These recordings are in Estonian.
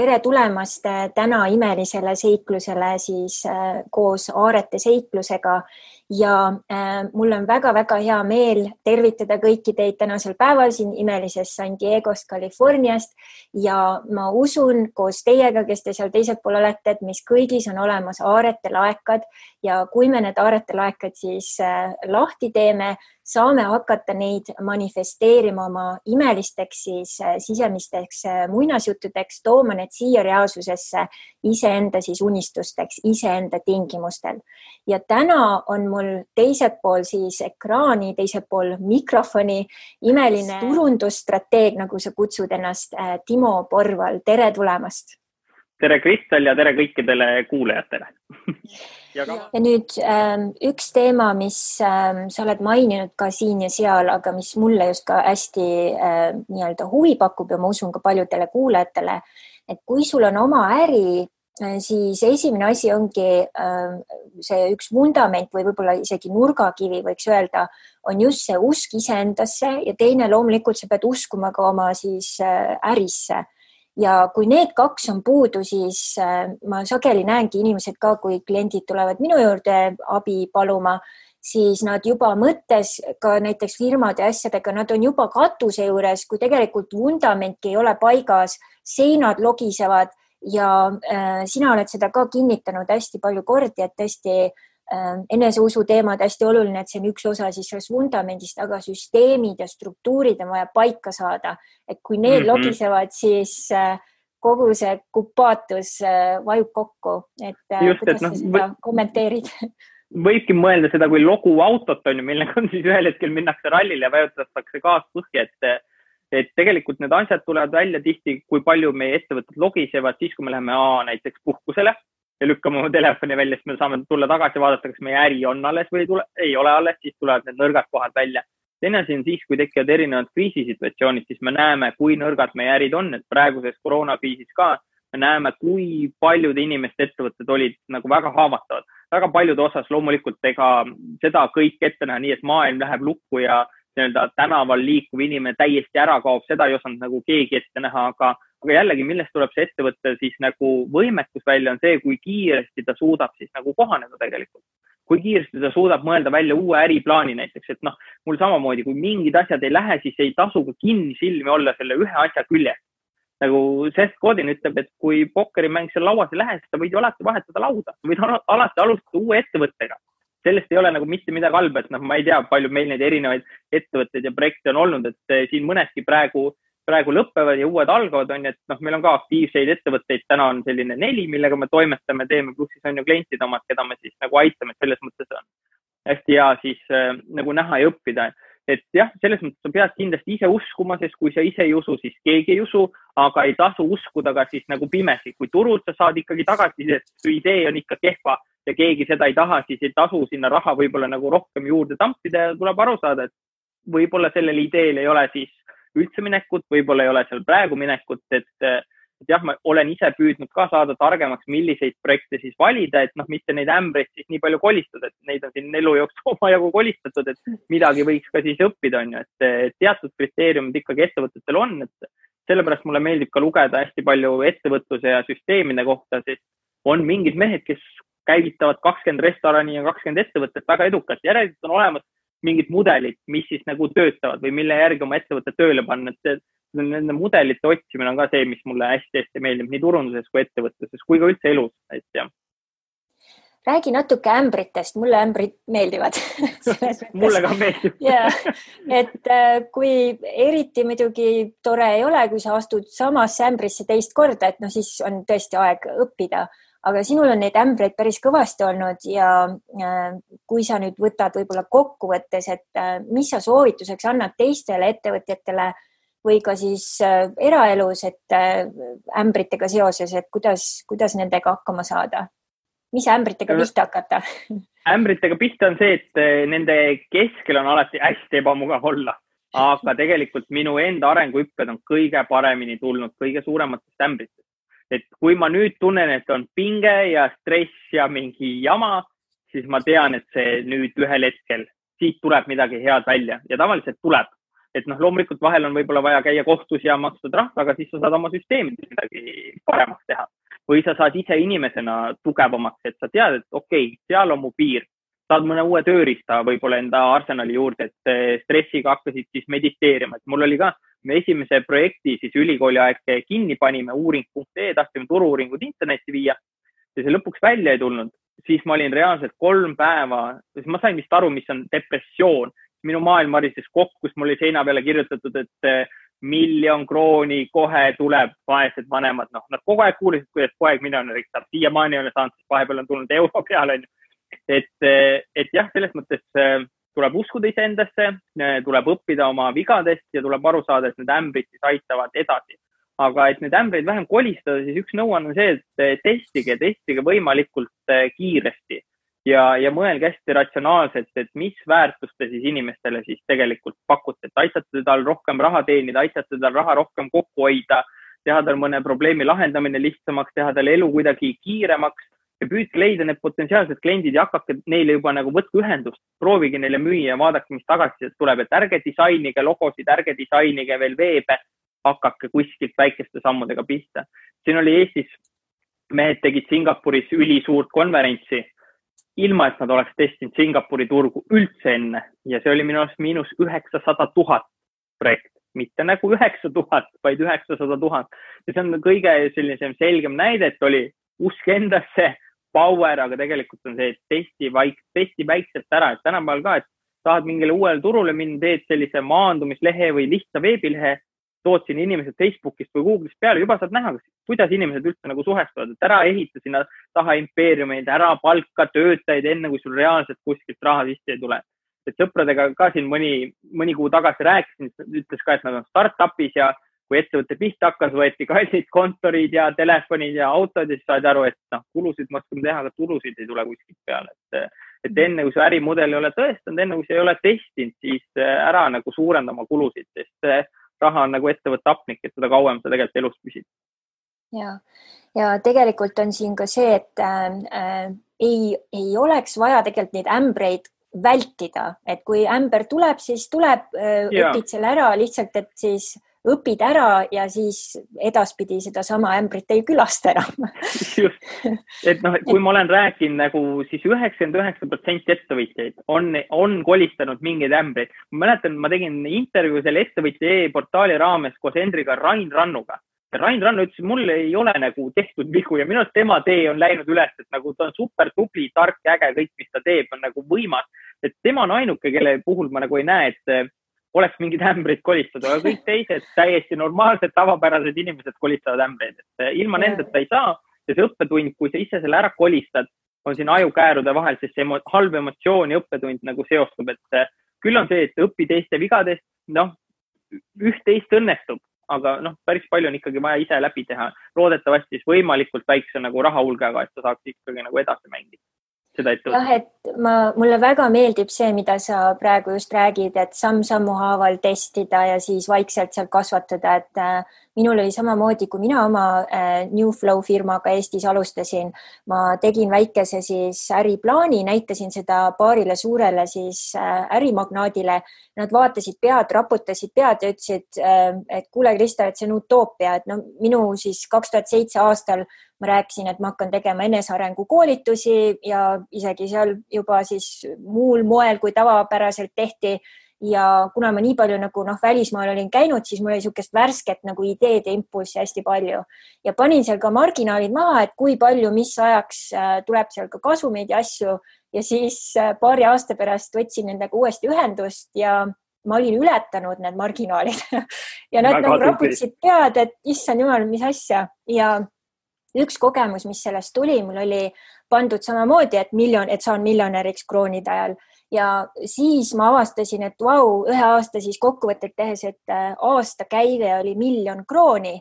tere tulemast äh, täna imelisele seiklusele siis äh, koos Aarete seiklusega. Ja äh, mul on väga-väga hea meel tervitada kõiki teid tänasel päeval siin imelisest San Diegost, Californiast. Ja ma usun koos teiega, kes te seal teisel pool olete, et meis kõigis on olemas aarete laekad. Ja kui me need aarete laekad siis lahti teeme, saame hakata neid manifesteerima oma imelisteks siis äh, sisemisteks äh, muinasjuttudeks, tooma need siia reaalsusesse iseenda siis unistusteks, iseenda tingimustel. ja täna on mul teisel pool siis ekraani, teisel pool mikrofoni imeline turundusstrateeg, nagu sa kutsud ennast, äh, Timo Porval, tere tulemast tere, Kristel ja tere kõikidele kuulajatele. Ja, ka... ja nüüd ähm, üks teema, mis ähm, sa oled maininud ka siin ja seal, aga mis mulle just ka hästi äh, nii-öelda huvi pakub ja ma usun ka paljudele kuulajatele, et kui sul on oma äri, äh, siis esimene asi ongi see üks vundament või võib-olla isegi nurgakivi, võiks öelda, on just see usk iseendasse ja teine loomulikult sa pead uskuma ka oma siis äh, ärisse ja kui need kaks on puudu, siis äh, ma sageli näengi inimesed ka, kui kliendid tulevad minu juurde abi paluma, siis nad juba mõttes ka näiteks firmade asjadega, nad on juba katuse juures, kui tegelikult vundamentki ei ole paigas, seinad logisevad ja äh, sina oled seda ka kinnitanud hästi palju kordi, et tõesti eneseusu teema on hästi oluline, et see on üks osa siis sellest vundamendist, aga süsteemid ja struktuurid on vaja paika saada, et kui need mm -hmm. logisevad, siis äh, kogu see kupaatus äh, vajub kokku, et Just, kuidas et, no, sa seda kommenteerid? võibki mõelda seda kui loguautot on ju, millega on siis ühel hetkel minnakse rallile ja vajutatakse gaas põhja, et et tegelikult need asjad tulevad välja tihti, kui palju meie ettevõtted logisevad siis, kui me läheme A, näiteks puhkusele ja lükkame oma telefoni välja, siis me saame tulla tagasi, vaadata, kas meie äri on alles või ei tule, ei ole alles, siis tulevad need nõrgad kohad välja. teine asi on siis, kui tekivad erinevad kriisisituatsioonid, siis me näeme, kui nõrgad meie ärid on, et praeguses koroonakriisis ka me näeme, kui paljude inimeste ettevõtted olid nagu väga haavatavad. väga paljude osas loomulikult ega seda kõike ette näha nii, et maailm läheb lukku ja nii-öelda tänaval liikuv inimene täiesti ära kaob, seda ei osanud nagu keegi ette näha, aga aga jällegi, millest tuleb see ettevõtte siis nagu võimekus välja, on see, kui kiiresti ta suudab siis nagu kohaneda tegelikult. kui kiiresti ta suudab mõelda välja uue äriplaani näiteks, et noh, mul samamoodi, kui mingid asjad ei lähe, siis ei tasu ka kinnisilmi olla selle ühe asja küljes. nagu Seth Godin ütleb, et kui pokkerimäng seal lauas ei lähe, siis sa võid ju alati vahetada lauda, võid alati alustada uue ettevõttega sellest ei ole nagu mitte midagi halba, et noh, ma ei tea, palju meil neid erinevaid ettevõtteid ja projekte on olnud, et siin mõnedki praegu praegu lõpevad ja uued algavad, on ju, et noh, meil on ka aktiivseid ettevõtteid, täna on selline neli, millega me toimetame, teeme, pluss siis on ju klientide omad, keda me siis nagu aitame, et selles mõttes on hästi hea siis äh, nagu näha ja õppida. et jah, selles mõttes sa pead kindlasti ise uskuma, sest kui sa ise ei usu, siis keegi ei usu, aga ei tasu uskuda ka siis nagu pimesi, kui turult sa saad ikkagi tagasisidet, su idee on ikka kehva ja keegi seda ei taha, siis ei tasu sinna raha võib-olla nagu rohkem juurde tampida ja tuleb aru saada, et võib-olla sellel ideel ei ole siis üldse minekut, võib-olla ei ole seal praegu minekut, et, et jah, ma olen ise püüdnud ka saada targemaks, milliseid projekte siis valida, et noh, mitte neid ämbreid siis nii palju kolistada, et neid on siin elu jooksul omajagu kolistatud, et midagi võiks ka siis õppida, on ju, et teatud kriteeriumid ikkagi ettevõtetel on, et sellepärast mulle meeldib ka lugeda hästi palju ettevõtluse ja süsteemide kohta, sest on mingid mehed, kes käivitavad kakskümmend restorani ja kakskümmend ettevõtet väga edukalt, järelikult on olemas mingid mudelid, mis siis nagu töötavad või mille järgi oma ettevõtet tööle panna, et see, nende mudelite otsimine on ka see, mis mulle hästi-hästi meeldib nii turunduses kui ettevõtluses kui ka üldse elus, et jah. Räägi natuke ämbritest, mulle ämbrid meeldivad. Mulle ka meeldib. Ja, et äh, kui eriti muidugi tore ei ole, kui sa astud samasse ämbrisse teist korda, et noh, siis on tõesti aeg õppida aga sinul on neid ämbreid päris kõvasti olnud ja äh, kui sa nüüd võtad võib-olla kokkuvõttes, et äh, mis sa soovituseks annad teistele ettevõtjatele või ka siis äh, eraelus, et ämbritega seoses, et kuidas, kuidas nendega hakkama saada? mis ämbritega pihta hakata? Ämbritega pihta on see, et nende keskel on alati hästi ebamugav olla, aga tegelikult minu enda arenguhüpped on kõige paremini tulnud kõige suurematest ämbritest et kui ma nüüd tunnen, et on pinge ja stress ja mingi jama, siis ma tean, et see nüüd ühel hetkel, siit tuleb midagi head välja. Ja tavaliselt tuleb. et noh, loomulikult vahel on võib-olla vaja käia kohtus ja maksta trahv, aga siis sa saad oma süsteemides midagi paremaks teha. Või sa saad ise inimesena tugevamaks, et sa tead, et okei okay,, seal on mu piir, saad mõne uue tööriista võib-olla enda arsenali juurde, et eh, stressiga hakkasid siis mediteerima, et mul oli ka, me esimese projekti siis ülikooli aeg kinni panime, uuring.ee, tahtsime turu-uuringud internetti viia ja see lõpuks välja ei tulnud, siis ma olin reaalselt kolm päeva, siis ma sain vist aru, mis on depressioon. minu maailm varises kokku, kus mul oli seina peale kirjutatud, et eh, miljon krooni kohe tuleb, vaesed vanemad, noh, nad kogu aeg kuulasid, kuidas poeg miljonäriks saab, siiamaani ei ole saanud, vahepeal on tulnud euro peale, onju. et, eh, et jah, selles mõttes eh, tuleb uskuda iseendasse, tuleb õppida oma vigadest ja tuleb aru saada, et need ämbrid siis aitavad edasi. Aga et neid ämbreid vähem kolistada, siis üks nõuanne on see, et testige, testige võimalikult äh, kiiresti ja, ja mõelge hästi ratsionaalselt, et mis väärtust te siis inimestele siis tegelikult pakute, et aitate tal rohkem raha teenida, aitate tal raha rohkem kokku hoida, teha tal mõne probleemi lahendamine lihtsamaks, teha tal elu kuidagi kiiremaks ja püüdke leida need potentsiaalsed kliendid ja hakake neile juba nagu võtke ühendust, proovige neile müüa ja vaadake, mis tagasisidet tuleb, et ärge disainige logosid, ärge disainige veel veebe, hakake kuskilt väikeste sammudega pihta. siin oli Eestis, mehed tegid Singapuris ülisuurt konverentsi, ilma et nad oleks testinud Singapuri turgu üldse enne ja see oli minu arust miinus üheksasada tuhat projekt, mitte nagu üheksa tuhat, vaid üheksasada tuhat. ja see on kõige sellisem selgem näide, et oli usk endasse, power, aga tegelikult on see, et testi vaik-, testi väikselt ära, et tänapäeval ka, et tahad mingile uuele turule minna, teed sellise maandumislehe või lihtsa veebilehe tood sinna inimesed Facebookist või Google'ist peale, juba saad näha, kuidas inimesed üldse nagu suhestuvad, et ära ehita sinna taha impeeriumeid, ära palka töötajaid enne, kui sul reaalselt kuskilt raha sisse ei tule. et sõpradega ka siin mõni, mõni kuu tagasi rääkisin, ütles ka, et nad on startup'is ja kui ettevõte pihta hakkas, võeti kallid kontorid ja telefonid ja autod ja siis saadi aru, et noh, kulusid me oskame teha, aga tulusid ei tule kuskilt peale, et et enne kui su ärimudel ei ole tõestanud, enne kui sa ei ole testinud, siis ära nagu suurenda oma kulusid, sest raha on nagu ettevõtte hapnik, et seda kauem sa tegelikult elus püsid. ja, ja tegelikult on siin ka see, et äh, ei, ei oleks vaja tegelikult neid ämbreid vältida, et kui ämber tuleb, siis tuleb äh,, õpid selle ära lihtsalt, et siis õpid ära ja siis edaspidi sedasama ämbrit ei külasta enam et noh, kui ma olen rääkinud nagu siis üheksakümmend üheksa protsenti ettevõtjaid on, on kolistanud mingeid ämbreid. ma mäletan, ma tegin intervjuu selle ettevõtja e-portaali raames koos Hendriga Rain Rannuga. Rain Rannu ütles, mul ei ole nagu tehtud vigu ja minu arust tema tee on läinud üles, et nagu ta on super tubli, tark, äge, kõik, mis ta teeb, on nagu võimas. et tema on ainuke, kelle puhul ma nagu ei näe, et oleks mingid ämbrid kolistada, aga kõik teised täiesti normaalsed, tavapärased inimesed kolistavad ämbreid, et eh, ilma nendeta ei saa. Ja see õppetund, kui sa ise selle ära kolistad, on siin ajukäärude vahel, sest see emo halb emotsioon ja õppetund nagu seostub, et eh, küll on see, et õpi teiste vigadest, noh, üht-teist õnnestub, aga noh, päris palju on ikkagi vaja ise läbi teha. loodetavasti siis võimalikult väikse nagu rahahulgaga, et sa saaks ikkagi nagu edasi mängida seda ette võtta? jah, et ma, mulle väga meeldib see, mida sa praegu just räägid, et samm-sammu haaval testida ja siis vaikselt seal kasvatada, et äh, minul oli samamoodi, kui mina oma äh, New Flow firmaga Eestis alustasin, ma tegin väikese siis äriplaani, näitasin seda paarile suurele siis äh, ärimagnaadile. Nad vaatasid pead, raputasid pead ja ütlesid, äh, et kuule, Krista, et see on utoopia, et no minu siis kaks tuhat seitse aastal ma rääkisin, et ma hakkan tegema enesearengu koolitusi ja isegi seal juba siis muul moel, kui tavapäraselt tehti. Ja kuna ma nii palju nagu noh, välismaal olin käinud, siis mul oli niisugust värsket nagu ideed ja impulssi hästi palju. Ja panin seal ka marginaalid maha, et kui palju, mis ajaks äh, tuleb seal ka kasumeid ja asju. Ja siis äh, paari aasta pärast võtsin nendega uuesti ühendust ja ma olin ületanud need marginaalid. Ja nad nagu raputasid pead, et issand jumal, mis asja. Ja üks kogemus, mis sellest tuli, mul oli pandud samamoodi, et miljon, et saan miljonäriks kroonide ajal ja siis ma avastasin, et vau, ühe aasta siis kokkuvõtet tehes, et äh, aasta käive oli miljon krooni,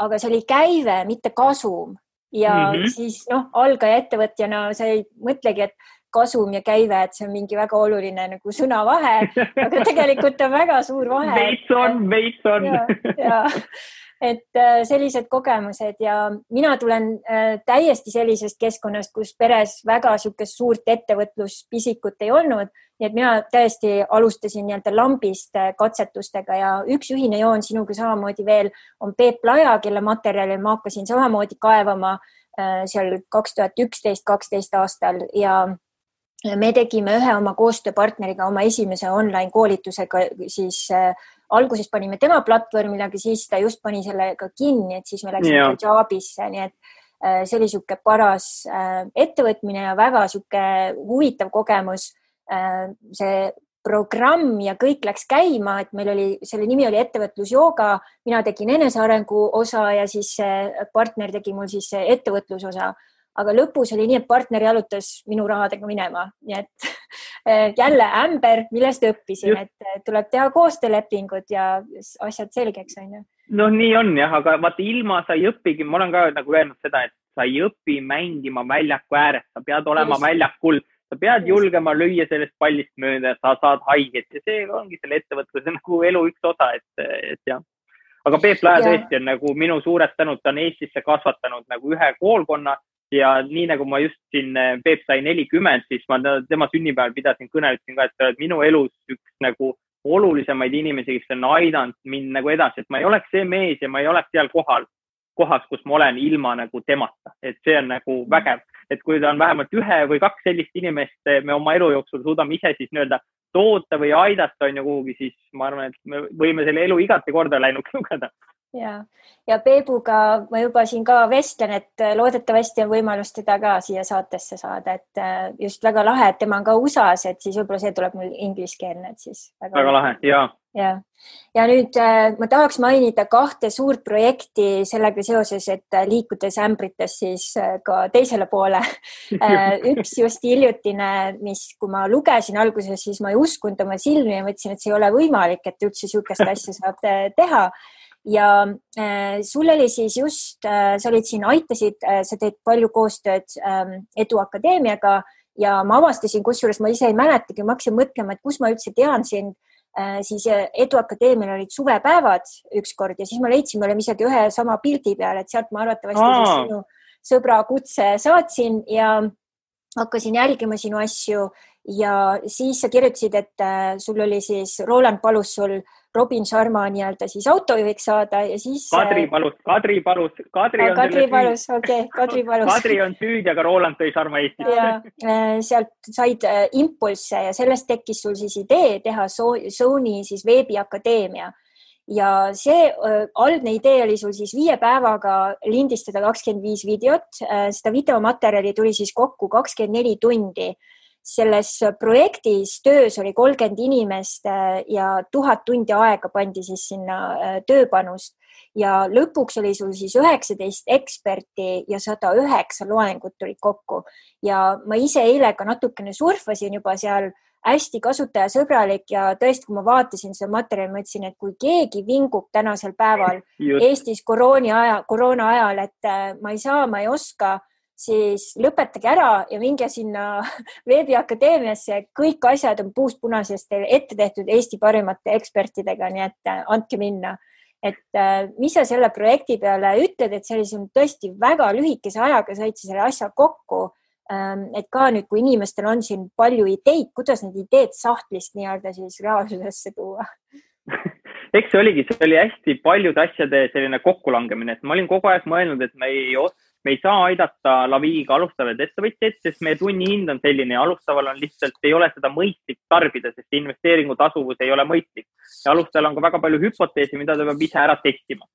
aga see oli käive, mitte kasum ja mm -hmm. siis noh, algaja ettevõtjana sa ei mõtlegi, et kasum ja käive, et see on mingi väga oluline nagu sõnavahe, aga tegelikult on väga suur vahe. veits on, veits on. ja, ja et äh, sellised kogemused ja mina tulen äh, täiesti sellisest keskkonnast, kus peres väga niisugust suurt ettevõtluspisikut ei olnud. Nii et mina tõesti alustasin nii-öelda lambist äh, katsetustega ja üks ühine joon sinuga samamoodi veel on Peep Laja, kelle materjali ma hakkasin samamoodi kaevama seal kaks tuhat üksteist, kaksteist aastal ja me tegime ühe oma koostööpartneriga oma esimese online koolitusega, siis alguses panime tema platvormile, aga siis ta just pani sellega kinni, et siis me läksime Jabisse, nii et äh, see oli niisugune paras äh, ettevõtmine ja väga niisugune huvitav kogemus Äh, see programm ja kõik läks käima, et meil oli, selle nimi oli ettevõtlusjooga, mina tegin enesearengu osa ja siis partner tegi mul siis ettevõtlusosa. Aga lõpus oli nii, et partner jalutas minu rahadega minema, nii et äh, jälle ämber, millest õppisin, et tuleb teha koostöölepingud ja asjad selgeks, onju. noh, nii on jah, aga vaata ilma sa ei õpigi, ma olen ka nagu öelnud seda, et sa ei õpi mängima väljaku ääres, sa pead olema Just. väljakul. Sa pead julgema lüüa sellest pallist mööda, sa saad haiget. Ja see ongi selle ettevõtluse nagu elu üks osa, et, et jah. aga Peep Lahe tõesti on nagu minu suured tänud, ta on Eestisse kasvatanud nagu ühe koolkonna ja nii nagu ma just siin, Peep sai nelikümmend, siis ma tema sünnipäeval pidasin kõne, ütlesin ka, et sa oled minu elus üks nagu olulisemaid inimesi, kes on aidanud mind nagu edasi, et ma ei oleks see mees ja ma ei oleks seal kohal, kohas, kus ma olen ilma nagu temata, et see on nagu vägev. Et kui ta on vähemalt ühe või kaks sellist inimest me oma elu jooksul suudame ise siis nii-öelda toota või aidata on ju kuhugi, siis ma arvan, et me võime selle elu igati korda läinuks lugeda ja, ja Peebuga ma juba siin ka vestlen, et äh, loodetavasti on võimalus teda ka siia saatesse saada, et äh, just väga lahe, et tema on ka USA-s, et siis võib-olla see tuleb mul ingliskeelne, et siis. väga, lahe ja. ja, ja nüüd äh, ma tahaks mainida kahte suurt projekti sellega seoses, et liikudes ämbritest siis ka teisele poole üks just hiljutine, mis, kui ma lugesin alguses, siis ma ei uskunud oma silmi ja mõtlesin, et see ei ole võimalik, et üldse niisugust asja saab teha ja äh, sul oli siis just äh,, sa olid siin, aitasid äh,, sa teed palju koostööd äh, Edu Akadeemiaga ja ma avastasin, kusjuures ma ise ei mäletagi, ma hakkasin mõtlema, et kus ma üldse tean sind siis Edu Akadeemial olid suvepäevad ükskord ja siis ma leidsin, me olime isegi ühe sama pildi peal, et sealt ma arvatavasti Aa. siis sinu sõbra kutse saatsin ja hakkasin jälgima sinu asju ja siis sa kirjutasid, et sul oli siis, Roland palus sul äh, Robin Sharma nii-öelda siis autojuhiks saada ja siis. Kadri äh, palus, Kadri palus, Kadri on. Kadri palus, okei okay,, Kadri palus. Kadri on süüdi, aga Roland tõi Sharma Eestisse. ja äh, sealt said äh, impulsse ja sellest tekkis sul siis idee teha Sony siis veebiakadeemia ja see äh, algne idee oli sul siis viie päevaga lindistada kakskümmend viis videot äh,. seda videomaterjali tuli siis kokku kakskümmend neli tundi selles projektis töös oli kolmkümmend inimest äh, ja tuhat tundi aega pandi siis sinna äh, tööpanust ja lõpuks oli sul siis üheksateist eksperti ja sada üheksa loengut tulid kokku ja ma ise eile ka natukene surfasin juba seal hästi kasutajasõbralik ja tõesti, kui ma vaatasin seda materjali, ma ütlesin, et kui keegi vingub tänasel päeval Just. Eestis koroona aja, koroona ajal, et äh, ma ei saa, ma ei oska siis lõpetage ära ja minge sinna veebiakadeemiasse, kõik asjad on puust punasest ette tehtud Eesti parimate ekspertidega, nii et äh, andke minna. et äh, mis sa selle projekti peale ütled, et sul tõesti väga lühikese ajaga said sa selle asja kokku. Ähm, et ka nüüd, kui inimestel on siin palju ideid, kuidas need ideed sahtlist nii-öelda siis reaalsusesse tuua eks see oligi, see oli hästi paljude asjade selline kokkulangemine, et ma olin kogu aeg mõelnud, et me ei me ei saa aidata Laviga alustavaid ettevõtjaid, sest meie tunnihind on selline ja alustaval on lihtsalt, ei ole seda mõistlik tarbida, sest investeeringu tasuvus ei ole mõistlik. ja alustajal on ka väga palju hüpoteese, mida ta peab ise ära testima.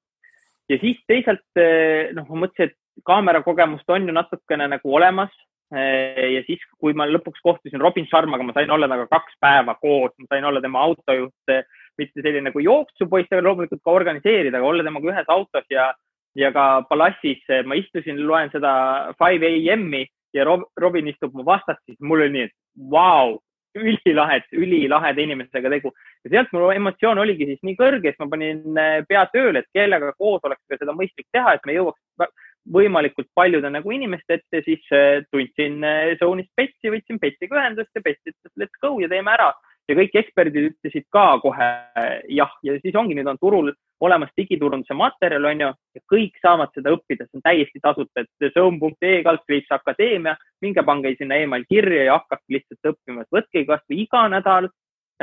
ja siis teisalt eh, noh, ma mõtlesin, et kaamerakogemust on ju natukene nagu olemas. Eh, ja siis, kui ma lõpuks kohtusin Robin Sharmaga, ma sain olla temaga kaks päeva koos, ma sain olla tema autojuht, mitte selline nagu jooksupoiss, aga loomulikult ka organiseerida, aga olla temaga ühes autos ja ja ka Palassis ma istusin, loen seda Five AM-i ja Rob, Robin istub mu vastas, siis mul oli nii, et vau wow,, ülilahed, ülilaheda inimesega tegu. ja sealt mu emotsioon oligi siis nii kõrge, et ma panin äh, pea tööle, et kellega koos oleks ka seda mõistlik teha, et me jõuaks võimalikult paljude nagu inimeste ette, siis äh, tundsin äh, Zone'ist Betsi, võtsin Betsiga ühendust ja Bets ütles let's go ja teeme ära. Ja kõik eksperdid ütlesid ka kohe jah, ja siis ongi, nüüd on turul olemas digiturunduse materjal, on ju, ja kõik saavad seda õppida, see on täiesti tasuta, et zoom.ee kaldkriips akadeemia, minge pange sinna email kirja ja hakake lihtsalt õppima, et võtke kasvõi iga nädal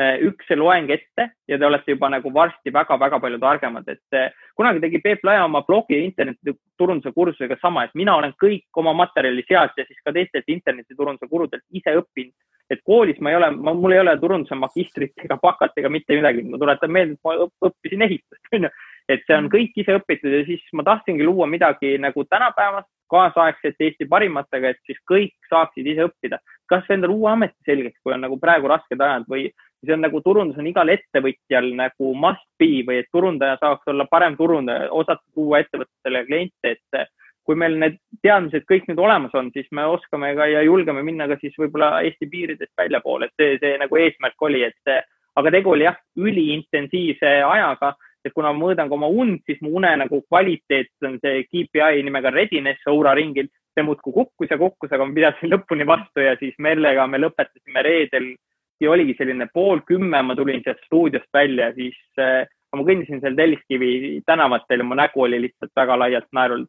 eh, üks loeng ette ja te olete juba nagu varsti väga-väga palju targemad, et eh, kunagi tegi Peep Laja oma blogi internetiturunduse kursusega sama, et mina olen kõik oma materjali sealt ja siis ka teistelt internetiturunduse kurudelt ise õppinud et koolis ma ei ole, mul ei ole turunduse magistrit ega bakat ega mitte midagi, ma tuletan meelde, et ma õppisin ehitust, onju. et see on mm. kõik ise õpitud ja siis ma tahtsingi luua midagi nagu tänapäevast, kaasaegset Eesti parimatega, et siis kõik saaksid ise õppida. kasvõi endale uue ameti selgeks, kui on nagu praegu rasked ajad või see on nagu turundus on igal ettevõtjal nagu must be või et turundaja saaks olla parem turundaja, osata tuua ettevõtetele kliente, et kui meil need teadmised kõik nüüd olemas on, siis me oskame ka ja julgeme minna ka siis võib-olla Eesti piiridest väljapoole, et see, see nagu eesmärk oli, et aga tegu oli jah, üliintensiivse ajaga, et kuna ma mõõdan ka oma und, siis mu une nagu kvaliteet on see KPI nimega readiness Oura ringil, see muudkui kukkus ja kukkus, aga ma pidasin lõpuni vastu ja siis Merlega me lõpetasime reedel. Ja oligi selline pool kümme, ma tulin sealt stuudiost välja, siis äh, ma kõndisin seal Telliskivi tänavatel ja mu nägu oli lihtsalt väga laialt naerul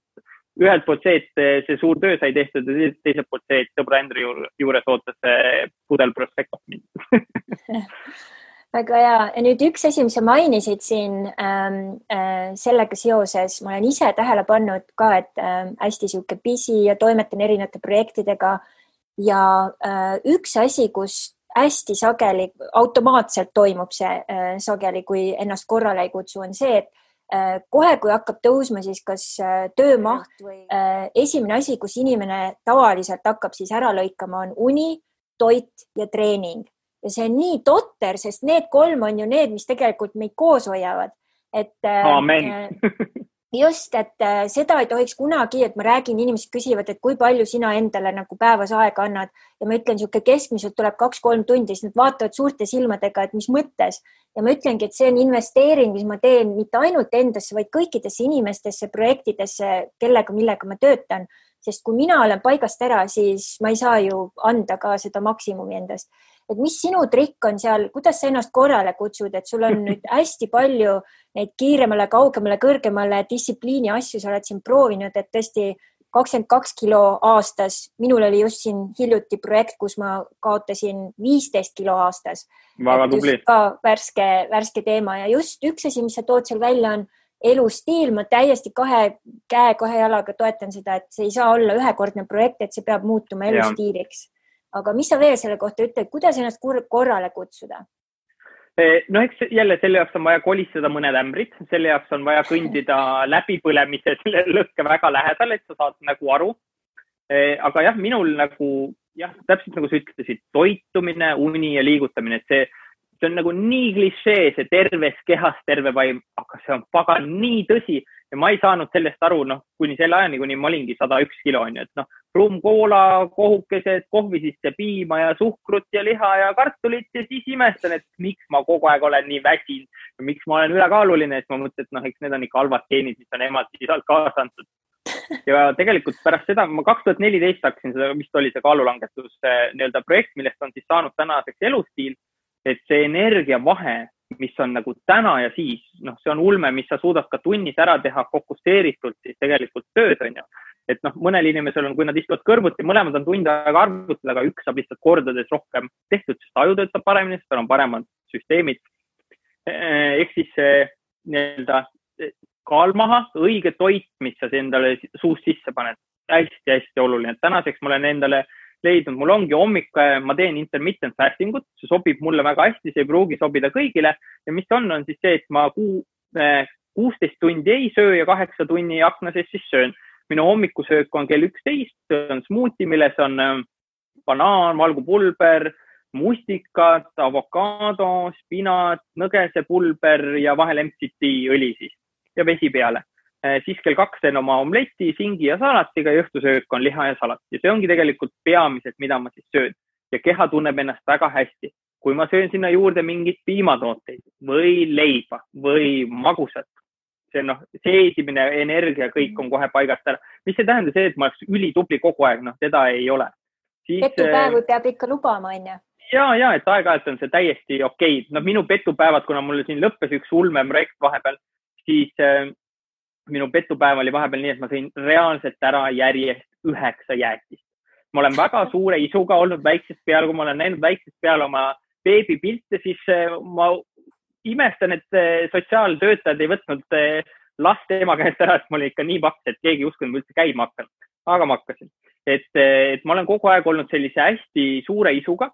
ühelt poolt see, et see suur töö sai tehtud ja teiselt poolt see, et sõbra Andri juures ootas pudel Prosecco't mind väga hea. Ja nüüd üks asi, mis sa mainisid siin ähm, äh, sellega seoses, ma olen ise tähele pannud ka, et äh, hästi sihuke busy ja toimetan erinevate projektidega. Ja äh, üks asi, kus hästi sageli, automaatselt toimub see äh, sageli, kui ennast korrale ei kutsu, on see, et kohe, kui hakkab tõusma siis kas äh, töömaht või äh, esimene asi, kus inimene tavaliselt hakkab siis ära lõikama, on uni, toit ja treening ja see on nii totter, sest need kolm on ju need, mis tegelikult meid koos hoiavad. et just, et äh, seda ei tohiks kunagi, et ma räägin, inimesed küsivad, et kui palju sina endale nagu päevas aega annad. Ja ma ütlen, niisugune keskmiselt tuleb kaks-kolm tundi, siis nad vaatavad suurte silmadega, et mis mõttes. Ja ma ütlengi, et see on investeering, mis ma teen mitte ainult endasse, vaid kõikidesse inimestesse, projektidesse, kellega, millega ma töötan, sest kui mina olen paigast ära, siis ma ei saa ju anda ka seda maksimumi endast et mis sinu trikk on seal, kuidas sa ennast korrale kutsud, et sul on nüüd hästi palju neid kiiremale, kaugemale, kõrgemale distsipliini asju sa oled siin proovinud, et tõesti kakskümmend kaks kilo aastas. minul oli just siin hiljuti projekt, kus ma kaotasin viisteist kilo aastas. väga tubli. ka värske, värske teema ja just üks asi, mis sa tood seal välja, on elustiil. ma täiesti kahe käe, kahe jalaga toetan seda, et see ei saa olla ühekordne projekt, et see peab muutuma elustiiliks aga mis sa veel selle kohta ütled, kuidas ennast korrale kutsuda? Eh, no eks jälle selle jaoks on vaja kolistada mõned ämbrid, selle jaoks on vaja kõndida läbipõlemise lõkke väga lähedal, et sa saad nagu aru. Eh, aga jah, minul nagu jah, täpselt nagu sa ütlesid, toitumine, uni ja liigutamine, et see, see on nagu nii klišee, see terves kehas terve vaim, aga see on pagan nii tõsi ja ma ei saanud sellest aru, noh, kuni selle ajani, kuni ma olingi sada üks kilo onju, et noh, rumm-koola, kohukesed, kohvi sisse piima ja suhkrut ja liha ja kartulit ja siis imestan, et miks ma kogu aeg olen nii väsinud miks ma olen ülekaaluline, siis ma mõtlen, et noh, eks need on ikka halvad geenid, mis on emalt-isalt kaasa antud. ja tegelikult pärast seda ma kaks tuhat neliteist hakkasin seda, vist oli see kaalulangetus nii-öelda projekt, millest on siis saanud tänaseks elustiil, et see energiavahe mis on nagu täna ja siis, noh, see on ulme, mis sa suudad ka tunnis ära teha fokusseeritult siis tegelikult tööd, on ju. et noh, mõnel inimesel on, kui nad istuvad kõrvuti, mõlemad on tund aega arvutil, aga üks saab lihtsalt kordades rohkem tehtud, sest aju töötab paremini, sest tal on paremad süsteemid. ehk siis nii-öelda kaal maha, õige toit, mis sa endale suust sisse paned hästi,, hästi-hästi oluline. tänaseks ma olen endale äh, leidnud, mul ongi hommik, äh, ma teen intermittent fasting ut, see sobib mulle väga hästi, see ei pruugi sobida kõigile. Ja mis on, on siis see, et ma kuu, äh, kuusteist tundi ei söö ja kaheksa tunni akna sees siis söön. minu hommikusöök on kell üksteist, see on smuuti, milles on äh, banaan, valgupulber, mustikad, avokaado, spinat, nõgesepulber ja vahel MCT õli siis ja vesi peale siis kell kaks teen oma omleti, singi ja salatiga ja õhtusöök on liha ja salat ja see ongi tegelikult peamiselt, mida ma siis söön ja keha tunneb ennast väga hästi. kui ma söön sinna juurde mingeid piimatooteid või leiba või magusat, see noh, seesimine, energia, kõik on kohe paigast ära, mis ei tähenda see, et ma oleks ülitubli kogu aeg, noh, seda ei ole. petupäevi peab ikka lubama, onju ja, ja et aeg-ajalt on see täiesti okei okay., noh, minu petupäevad, kuna mul siin lõppes üks ulmeprojekt vahepeal, siis äh, minu petupäev oli vahepeal nii, et ma sõin reaalselt ära järjest üheksa jäätist. ma olen väga suure isuga olnud väiksest peale, kui ma olen näinud väiksest peale oma beebipilte, siis äh, ma imestan, et äh, sotsiaaltöötajad ei võtnud äh, last ema käest ära, et mul ikka nii paks, et keegi ei uskunud, ma üldse käima hakkan. aga ma hakkasin, et, et ma olen kogu aeg olnud sellise hästi suure isuga.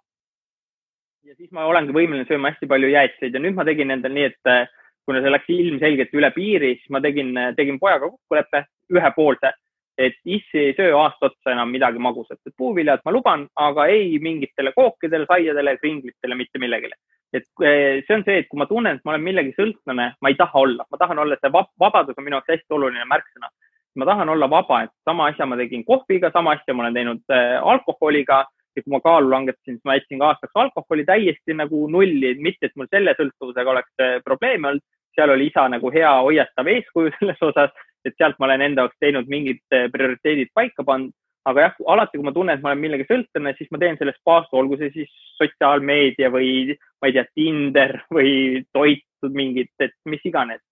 ja siis ma olengi võimeline sööma hästi palju jäätiseid ja nüüd ma tegin endal nii, et kuna see läks ilmselgelt üle piiri, siis ma tegin, tegin pojaga kokkuleppe ühepoolse, et issi ei söö aasta otsa enam midagi magusat, et puuviljad ma luban, aga ei mingitele kookidele, saiadele, kringlitele, mitte millegile. Et eh, see on see, et kui ma tunnen, et ma olen millegi sõltlane, ma ei taha olla, ma tahan olla, see vabadus on minu jaoks hästi oluline märksõna. ma tahan olla vaba, et sama asja ma tegin kohviga, sama asja ma olen teinud äh, alkoholiga. Ja kui ma kaalu langetasin, siis ma jätsin ka aastaks alkoholi täiesti nagu nulli, mitte et mul selle sõltuvusega oleks äh, probleeme olnud, seal oli isa nagu hea hoiatav eeskuju selles osas, et sealt ma olen enda jaoks teinud mingid prioriteedid paika pannud aga jah, alati, kui ma tunnen, et ma olen millegi sõltlane, siis ma teen sellest paastu, olgu see siis sotsiaalmeedia või ma ei tea, Tinder või toitud mingid, et mis iganes.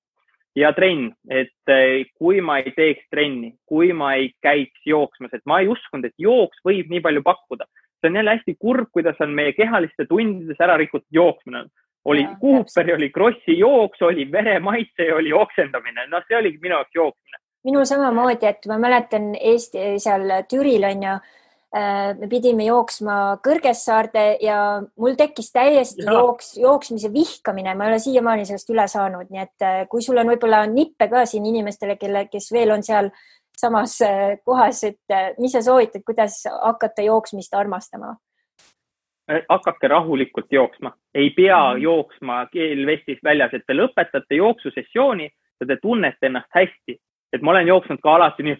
ja trenn, et eh, kui ma ei teeks trenni, kui ma ei käiks jooksmas, et ma ei uskunud, et jooks võib nii palju pakkuda. See on jälle hästi kurb, kuidas on meie kehaliste tundides ära rikutud jooksmine. oli Cooperi, oli Krossi jooks, oli veremaitse ja oli oksendamine, noh, see oligi minu jaoks jooksmine minul samamoodi, et ma mäletan Eesti seal Türil on ju äh, me pidime jooksma Kõrgessaarde ja mul tekkis täiesti ja. jooks, jooksmise vihkamine, ma ei ole siiamaani sellest üle saanud, nii et äh, kui sul on võib-olla nippe ka siin inimestele, kelle, kes veel on seal samas äh, kohas, et mis sa soovitad, kuidas hakata jooksmist armastama? hakake rahulikult jooksma, ei pea mm. jooksma keel vestis väljas, et te lõpetate jooksusessiooni ja te tunnete ennast hästi et ma olen jooksnud ka alati nii,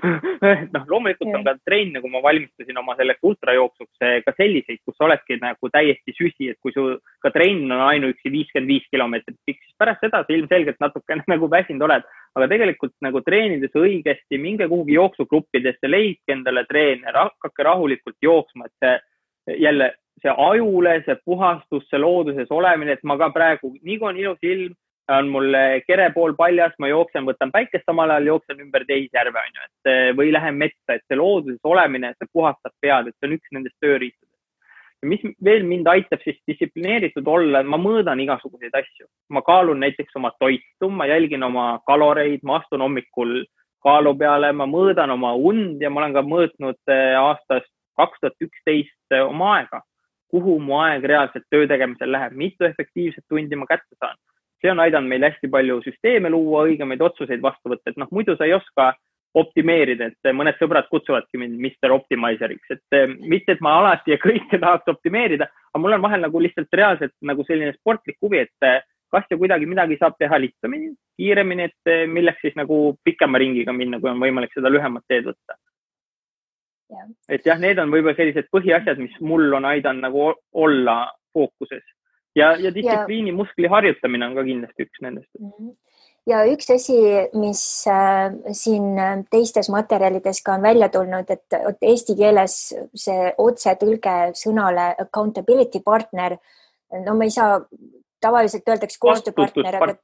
et noh, loomulikult on ka trenne, kui ma valmistasin oma selleks ultrajooksuks eh, ka selliseid, kus sa oledki nagu täiesti süsi, et kui su ka trenn on ainuüksi viiskümmend viis kilomeetrit pikk, siis pärast seda sa ilmselgelt natukene nagu väsinud oled. aga tegelikult nagu treenides õigesti, minge kuhugi jooksugruppidesse, leidke endale treener, hakake rahulikult jooksma, et see jälle see ajule, see puhastus, see looduses olemine, et ma ka praegu, nii kui on ilus ilm on mul kere pool paljas, ma jooksen, võtan päikest, samal ajal jooksen ümber tehisjärve, onju, et eh, või lähen metsa, et see looduses olemine, see puhastab pead, et see on üks nendest tööriistadest. mis veel mind aitab siis distsiplineeritud olla, ma mõõdan igasuguseid asju, ma kaalun näiteks oma toitu, ma jälgin oma kaloreid, ma astun hommikul kaalu peale, ma mõõdan oma und ja ma olen ka mõõtnud eh, aastast kaks tuhat üksteist oma aega, kuhu mu aeg reaalselt töö tegemisel läheb, mitu efektiivset tundi ma kätte saan see on aidanud meil hästi palju süsteeme luua, õigemaid otsuseid vastu võtta, et noh, muidu sa ei oska optimeerida, et mõned sõbrad kutsuvadki mind Mr Optimizeriks, et eh, mitte, et ma alati ja kõike tahaks optimeerida, aga mul on vahel nagu lihtsalt reaalselt nagu selline sportlik huvi, et eh, kas ja kuidagi midagi saab teha lihtsamini, kiiremini, et eh, milleks siis nagu pikema ringiga minna, kui on võimalik seda lühemat teed võtta. et jah, need on võib-olla sellised põhiasjad, mis mul on aidanud nagu olla fookuses ja, ja distsipliini muskli harjutamine on ka kindlasti üks nendest. Mhm. ja üks asi, mis äh, siin teistes materjalides ka on välja tulnud, et, eesti keeles see otsetõlge sõnale accountability partner, no ma ei saa, tavaliselt öeldakse koostööpartner, aga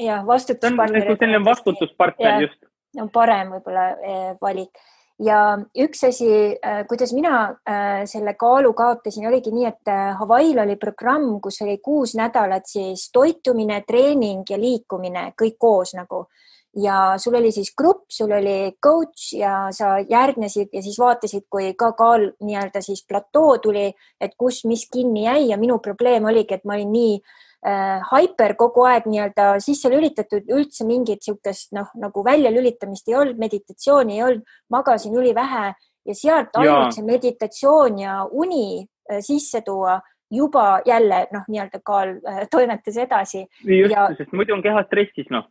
jah, vastutuspartner. selline vastutuspartner just. on parem võib-olla eh, valik ja üks asi, äh, kuidas mina äh, selle kaalu kaotasin, oligi nii, et äh, Hawaii'l oli programm, kus oli kuus nädalat siis toitumine, treening ja liikumine kõik koos nagu. Ja sul oli siis grupp, sul oli coach ja sa järgnesid ja siis vaatasid, kui ka kaal nii-öelda siis platoo tuli, et kus, mis kinni jäi. Ja minu probleem oligi, et ma olin nii äh, äh, Hyper kogu aeg nii-öelda sisse lülitatud, üldse mingit niisugust noh, nagu väljalülitamist ei olnud, meditatsiooni ei olnud, magasin ülivähe ja sealt ainult see meditatsioon ja uni äh, sisse tuua juba jälle noh, nii-öelda kaal äh, toimetas edasi. just ja..., sest muidu on keha stressis, noh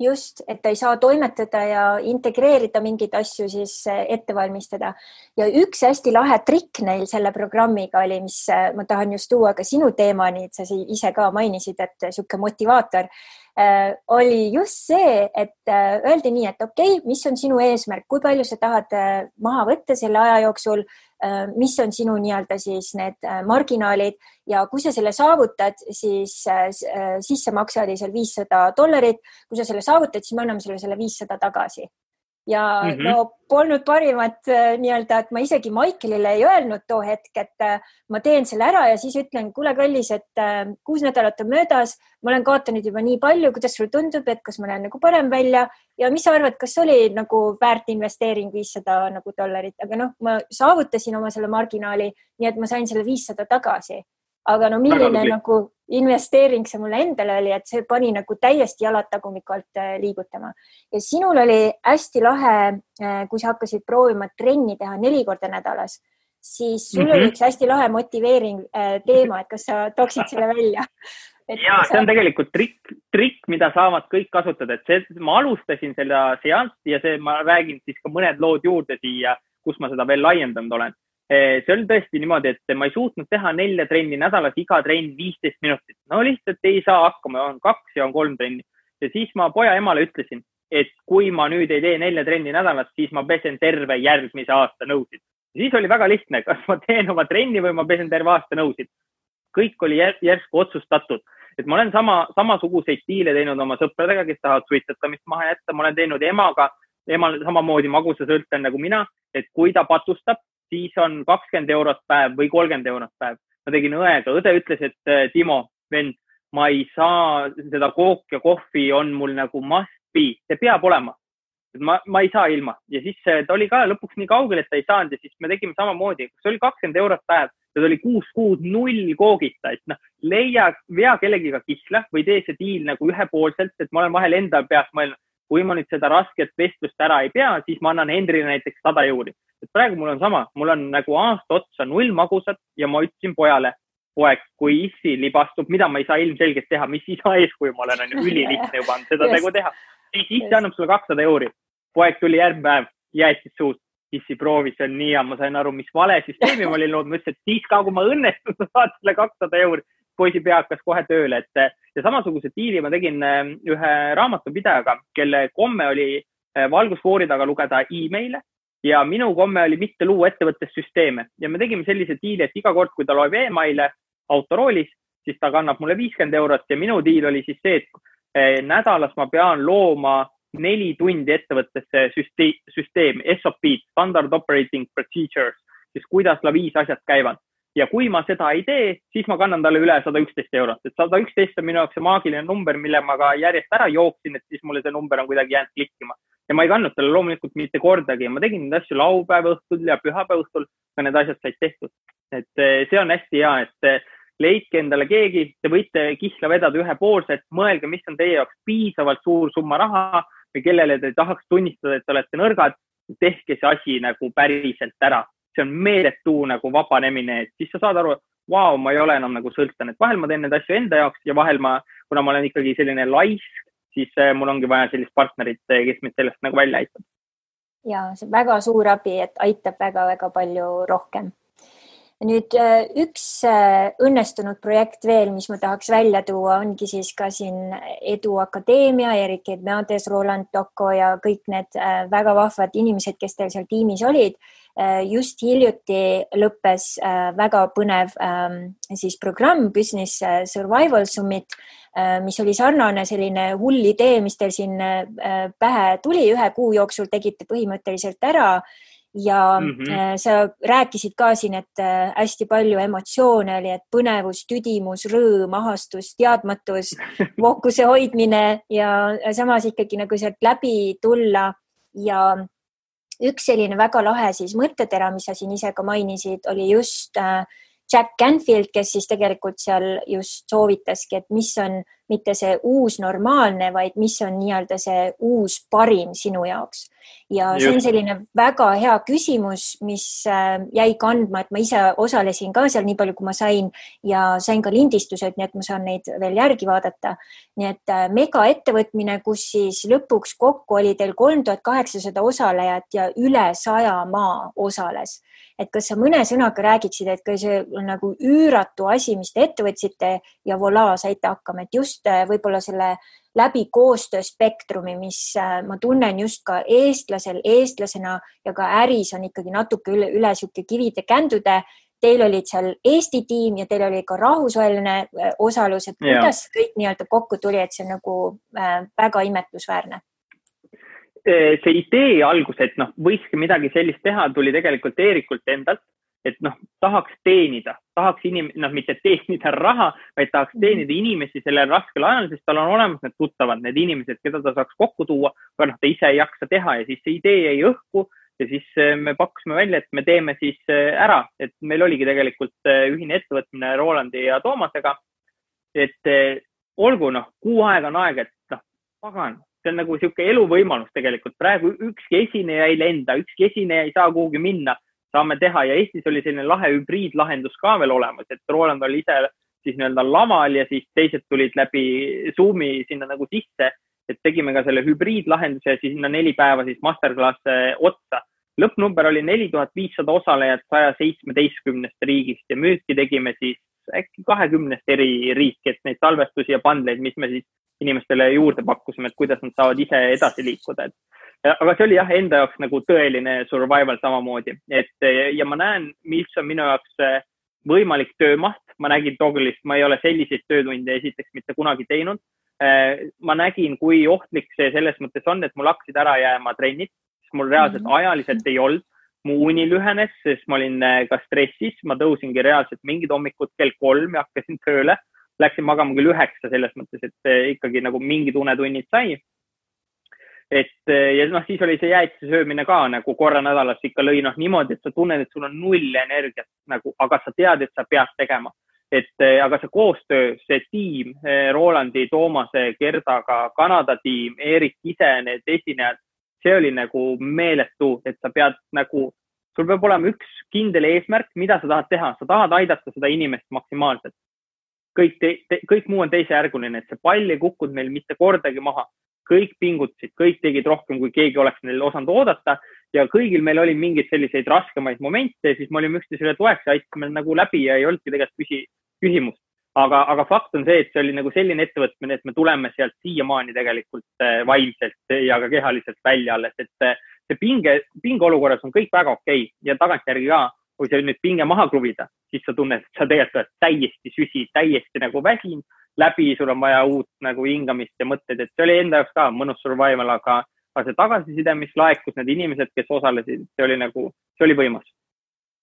just, et ta ei saa toimetada ja integreerida mingeid asju siis eh, ette valmistada. ja üks hästi lahe trikk neil selle programmiga oli, mis eh, ma tahan just tuua ka sinu teemani, et sa ise ka mainisid, et niisugune motivaator äh, oli just see, et öeldi nii, et okei okay,, mis on sinu eesmärk, kui palju sa tahad maha võtta selle aja jooksul mis on sinu nii-öelda siis need marginaalid ja kui sa selle saavutad, siis sissemakse oli seal viissada dollarit. kui sa selle saavutad, siis me anname sulle selle viissada tagasi ja mm -hmm. no polnud parimat äh, nii-öelda, et ma isegi Maikelile ei öelnud too hetk, et äh, ma teen selle ära ja siis ütlen, kuule, kallis, et äh, kuus nädalat on möödas, ma olen kaotanud juba nii palju, kuidas sulle tundub, et kas ma näen nagu parem välja ja mis sa arvad, kas oli nagu väärt investeering viissada nagu dollarit, aga noh, ma saavutasin oma selle marginaali, nii et ma sain selle viissada tagasi aga no milline nagu investeering see mulle endale oli, et see pani nagu täiesti jalad tagumiku alt äh, liigutama. ja sinul oli hästi lahe, äh, kui sa hakkasid proovima trenni teha neli korda nädalas, siis sul mm -hmm. oli üks hästi lahe motiveering äh, teema, et kas sa tooksid selle välja? ja see on tegelikult trikk, trikk, mida saavad kõik kasutada, et see, ma alustasin seda seanssi ja see, ma räägin siis ka mõned lood juurde siia, kus ma seda veel laiendanud olen see oli tõesti niimoodi, et ma ei suutnud teha nelja trenni nädalas, iga trenn viisteist minutit. no lihtsalt ei saa hakkama, on kaks ja on kolm trenni. ja siis ma poja emale ütlesin, et kui ma nüüd ei tee nelja trenni nädalas, siis ma pesen terve järgmise aasta nõusid. siis oli väga lihtne, kas ma teen oma trenni või ma pesen terve aasta nõusid. kõik oli järsku otsustatud, et ma olen sama, samasuguseid diile teinud oma sõpradega, kes tahavad suitsetamist maha jätta, ma olen teinud emaga, emal samamoodi magusasõltlane nagu mina, et kui ta patustab, siis on kakskümmend eurot päev või kolmkümmend eurot päev. ma tegin õega, õde ütles, et äh, Timo, vend, ma ei saa seda kooki ja kohvi on mul nagu must be, see peab olema. ma, ma ei saa ilma. Ja siis äh, ta oli ka lõpuks nii kaugel, et ta ei saanud. Ja siis me tegime samamoodi, see oli kakskümmend eurot päev? Ta oli kuus kuud null koogita, et noh, leia, vea kellegiga kihla või tee see diil nagu ühepoolselt, et ma olen vahel enda peas mõelnud, kui ma nüüd seda rasket vestlust ära ei pea, siis ma annan Hendrile näiteks sada euri et praegu mul on sama, mul on nagu aasta otsa null magusat ja ma ütlesin pojale, poeg, kui issi libastub, mida ma ei saa ilmselgelt teha, mis isa eeskuju ma olen, on ju ülilihtne juba on seda tegu teha, siis issi annab sulle kakssada euri. poeg tuli järgmine päev, jäätis suust, issi proovis, see on nii hea, ma sain aru, mis vale süsteemi ma olin loonud, ma ütlesin, et siis ka, kui ma õnnestun, sa saad selle kakssada euri. poisi pea hakkas kohe tööle, et ja samasuguse diili ma tegin ühe raamatupidajaga, kelle komme oli äh, valgusfoori taga lugeda email'e ja minu komme oli mitte luua ettevõttes süsteeme ja me tegime sellise diili, et iga kord, kui ta loeb email'e autoroolis, siis ta kannab mulle viiskümmend eurot. Ja minu diil oli siis see, et eh, nädalas ma pean looma neli tundi ettevõttesse süsteem, SOP, Standard Operating Procedures, siis kuidas laviis asjad käivad. Ja kui ma seda ei tee, siis ma kannan talle üle sada üksteist eurot, et sada üksteist on minu jaoks see maagiline number, mille ma ka järjest ära jooksin, et siis mulle see number on kuidagi jäänud klikkima. Ja ma ei kandnud talle loomulikult mitte kordagi, ma tegin neid asju laupäeva õhtul ja pühapäeva õhtul, ka need asjad said tehtud. et eh, see on hästi hea, et eh, leidke endale keegi, te võite kihla vedada ühepoolselt, mõelge, mis on teie jaoks piisavalt suur summa raha või kellele te tahaks tunnistada, et te olete nõrgad, tehke see asi nagu päriselt ära. See on meeletu nagu vabanemine, et siis sa saad aru, vau, ma ei ole enam nagu sõltlane, et vahel ma teen neid asju enda jaoks ja vahel ma, kuna ma olen ikkagi selline laisk, siis äh, mul ongi vaja sellist partnerit, äh, kes mind sellest nagu välja aitab. ja see on väga suur abi, et aitab väga-väga palju rohkem nüüd äh, üks õnnestunud projekt veel, mis ma tahaks välja tuua, ongi siis ka siin Edu Akadeemia, Erik Edmeades, Roland Toko ja kõik need väga vahvad inimesed, kes teil seal tiimis olid just hiljuti lõppes äh, väga põnev ähm, siis programm Business äh, Survival Summit, mis oli sarnane selline hull idee, mis teil siin pähe tuli, ühe kuu jooksul tegite põhimõtteliselt ära. Ja mm -hmm. sa rääkisid ka siin, et hästi palju emotsioone oli, et põnevus, tüdimus, rõõm, ahastus, teadmatus, fookuse hoidmine ja samas ikkagi nagu sealt läbi tulla. Ja üks selline väga lahe siis mõttetera, mis sa siin ise ka mainisid, oli just äh, Jack Canfield, kes siis tegelikult seal just soovitaski, et mis on mitte see uus normaalne, vaid mis on nii-öelda see uus parim sinu jaoks. ja see on selline väga hea küsimus, mis äh, jäi kandma, et ma ise osalesin ka seal nii palju, kui ma sain ja sain ka lindistused, nii et ma saan neid veel järgi vaadata. nii et äh, megaettevõtmine, kus siis lõpuks kokku oli teil kolm tuhat kaheksasada osalejat ja üle saja maa osales et kas sa mõne sõnaga räägiksid, et kas see on nagu üüratu asi, mis te ette võtsite ja voilà, saite hakkama, et just just võib-olla selle läbi koostööspektrumi, mis ma tunnen just ka eestlasel, eestlasena ja ka äris on ikkagi natuke üle, üle sihuke kivide kändude. Teil olid seal Eesti tiim ja teil oli ka rahvusvaheline äh, osalus, et kuidas see kõik nii-öelda kokku tuli, et see on nagu äh, väga imetlusväärne? Äh, see idee algus, et noh, võikski midagi sellist teha, tuli tegelikult Eerikult endalt, et noh, tahaks teenida, tahaks inim-, noh, mitte teenida raha, vaid tahaks mhm. teenida inimesi sellel raskel ajal, sest tal on olemas need tuttavad, need inimesed, keda ta saaks kokku tuua, aga noh, ta ise ei jaksa teha ja siis see idee jäi õhku ja siis äh, me pakkusime välja, et me teeme siis äh, ära, et meil oligi tegelikult äh, ühine ettevõtmine Rolandi ja Toomasega. et olgu noh, kuu aega on aega, et noh, pagan, see on nagu niisugune eluvõimalus tegelikult. praegu ükski esineja ei lenda, ükski esineja ei saa kuhugi minna, saame teha ja Eestis oli selline lahe hübriidlahendus ka veel olemas, et Roland oli ise siis nii-öelda laval ja siis teised tulid läbi Zoomi sinna nagu sisse et tegime ka selle hübriidlahenduse ja siis sinna neli päeva siis masterclass'e otsa. lõppnumber oli neli tuhat viissada osalejat saja seitsmeteistkümnest riigist ja müüki tegime siis äkki kahekümnest eri riiki, et neid salvestusi ja bundleid, mis me siis inimestele juurde pakkusime, et kuidas nad saavad ise edasi liikuda, et aga see oli jah, enda jaoks nagu tõeline survival samamoodi, et ja ma näen, mis on minu jaoks võimalik töömaht, ma nägin Toggle'ist, ma ei ole selliseid töötunde esiteks mitte kunagi teinud Äh, ma nägin, kui ohtlik see selles mõttes on, et mul hakkasid ära jääma trennid, sest mul reaalselt mm -hmm. ajaliselt ei olnud. mu uni lühenes, sest ma olin äh, ka stressis, ma tõusingi reaalselt mingid hommikud kell kolm ja hakkasin tööle. Läksin magama küll üheksa selles mõttes, et äh, ikkagi nagu mingid unetunnid sai. Et ja noh, siis oli see jäätise söömine ka nagu korra nädalas ikka lõi noh niimoodi, et sa tunned, et sul on null energiat nagu, aga sa tead, et sa pead tegema et eh, aga see koostöö, see tiim, eh, Rolandi, Toomase, Gerdaga, Kanada tiim, Eerik ise, need esinejad, see oli nagu meeletu, et sa pead nagu, sul peab olema üks kindel eesmärk, mida sa tahad teha, sa tahad aidata seda inimest maksimaalselt. kõik, kõik muu on teisejärguline, et see pall ei kukkunud meil mitte kordagi maha. Kõik pingutasid, kõik tegid rohkem, kui keegi oleks neil osanud oodata ja kõigil meil oli mingeid selliseid raskemaid momente, siis me olime üksteisele toeks ja aitasime nagu läbi ja ei olnudki tegelikult küsi, küsimust. aga, aga fakt on see, et see oli nagu selline ettevõtmine, et me tuleme sealt siiamaani tegelikult äh, vaimselt ja ka kehaliselt välja alles, et äh, see pinge, pingeolukorras on kõik väga okei okay. ja tagantjärgi ka, kui see nüüd pinge maha kruvida, siis sa tunned, et sa tegelikult oled täiesti süsi, täiesti nagu väsinud läbi, sul on vaja uut nagu hingamist ja mõtteid, et see oli enda jaoks ka mõnus survival, aga, aga see tagasiside, mis laekus, need inimesed, kes osalesid, see oli nagu, see oli võimas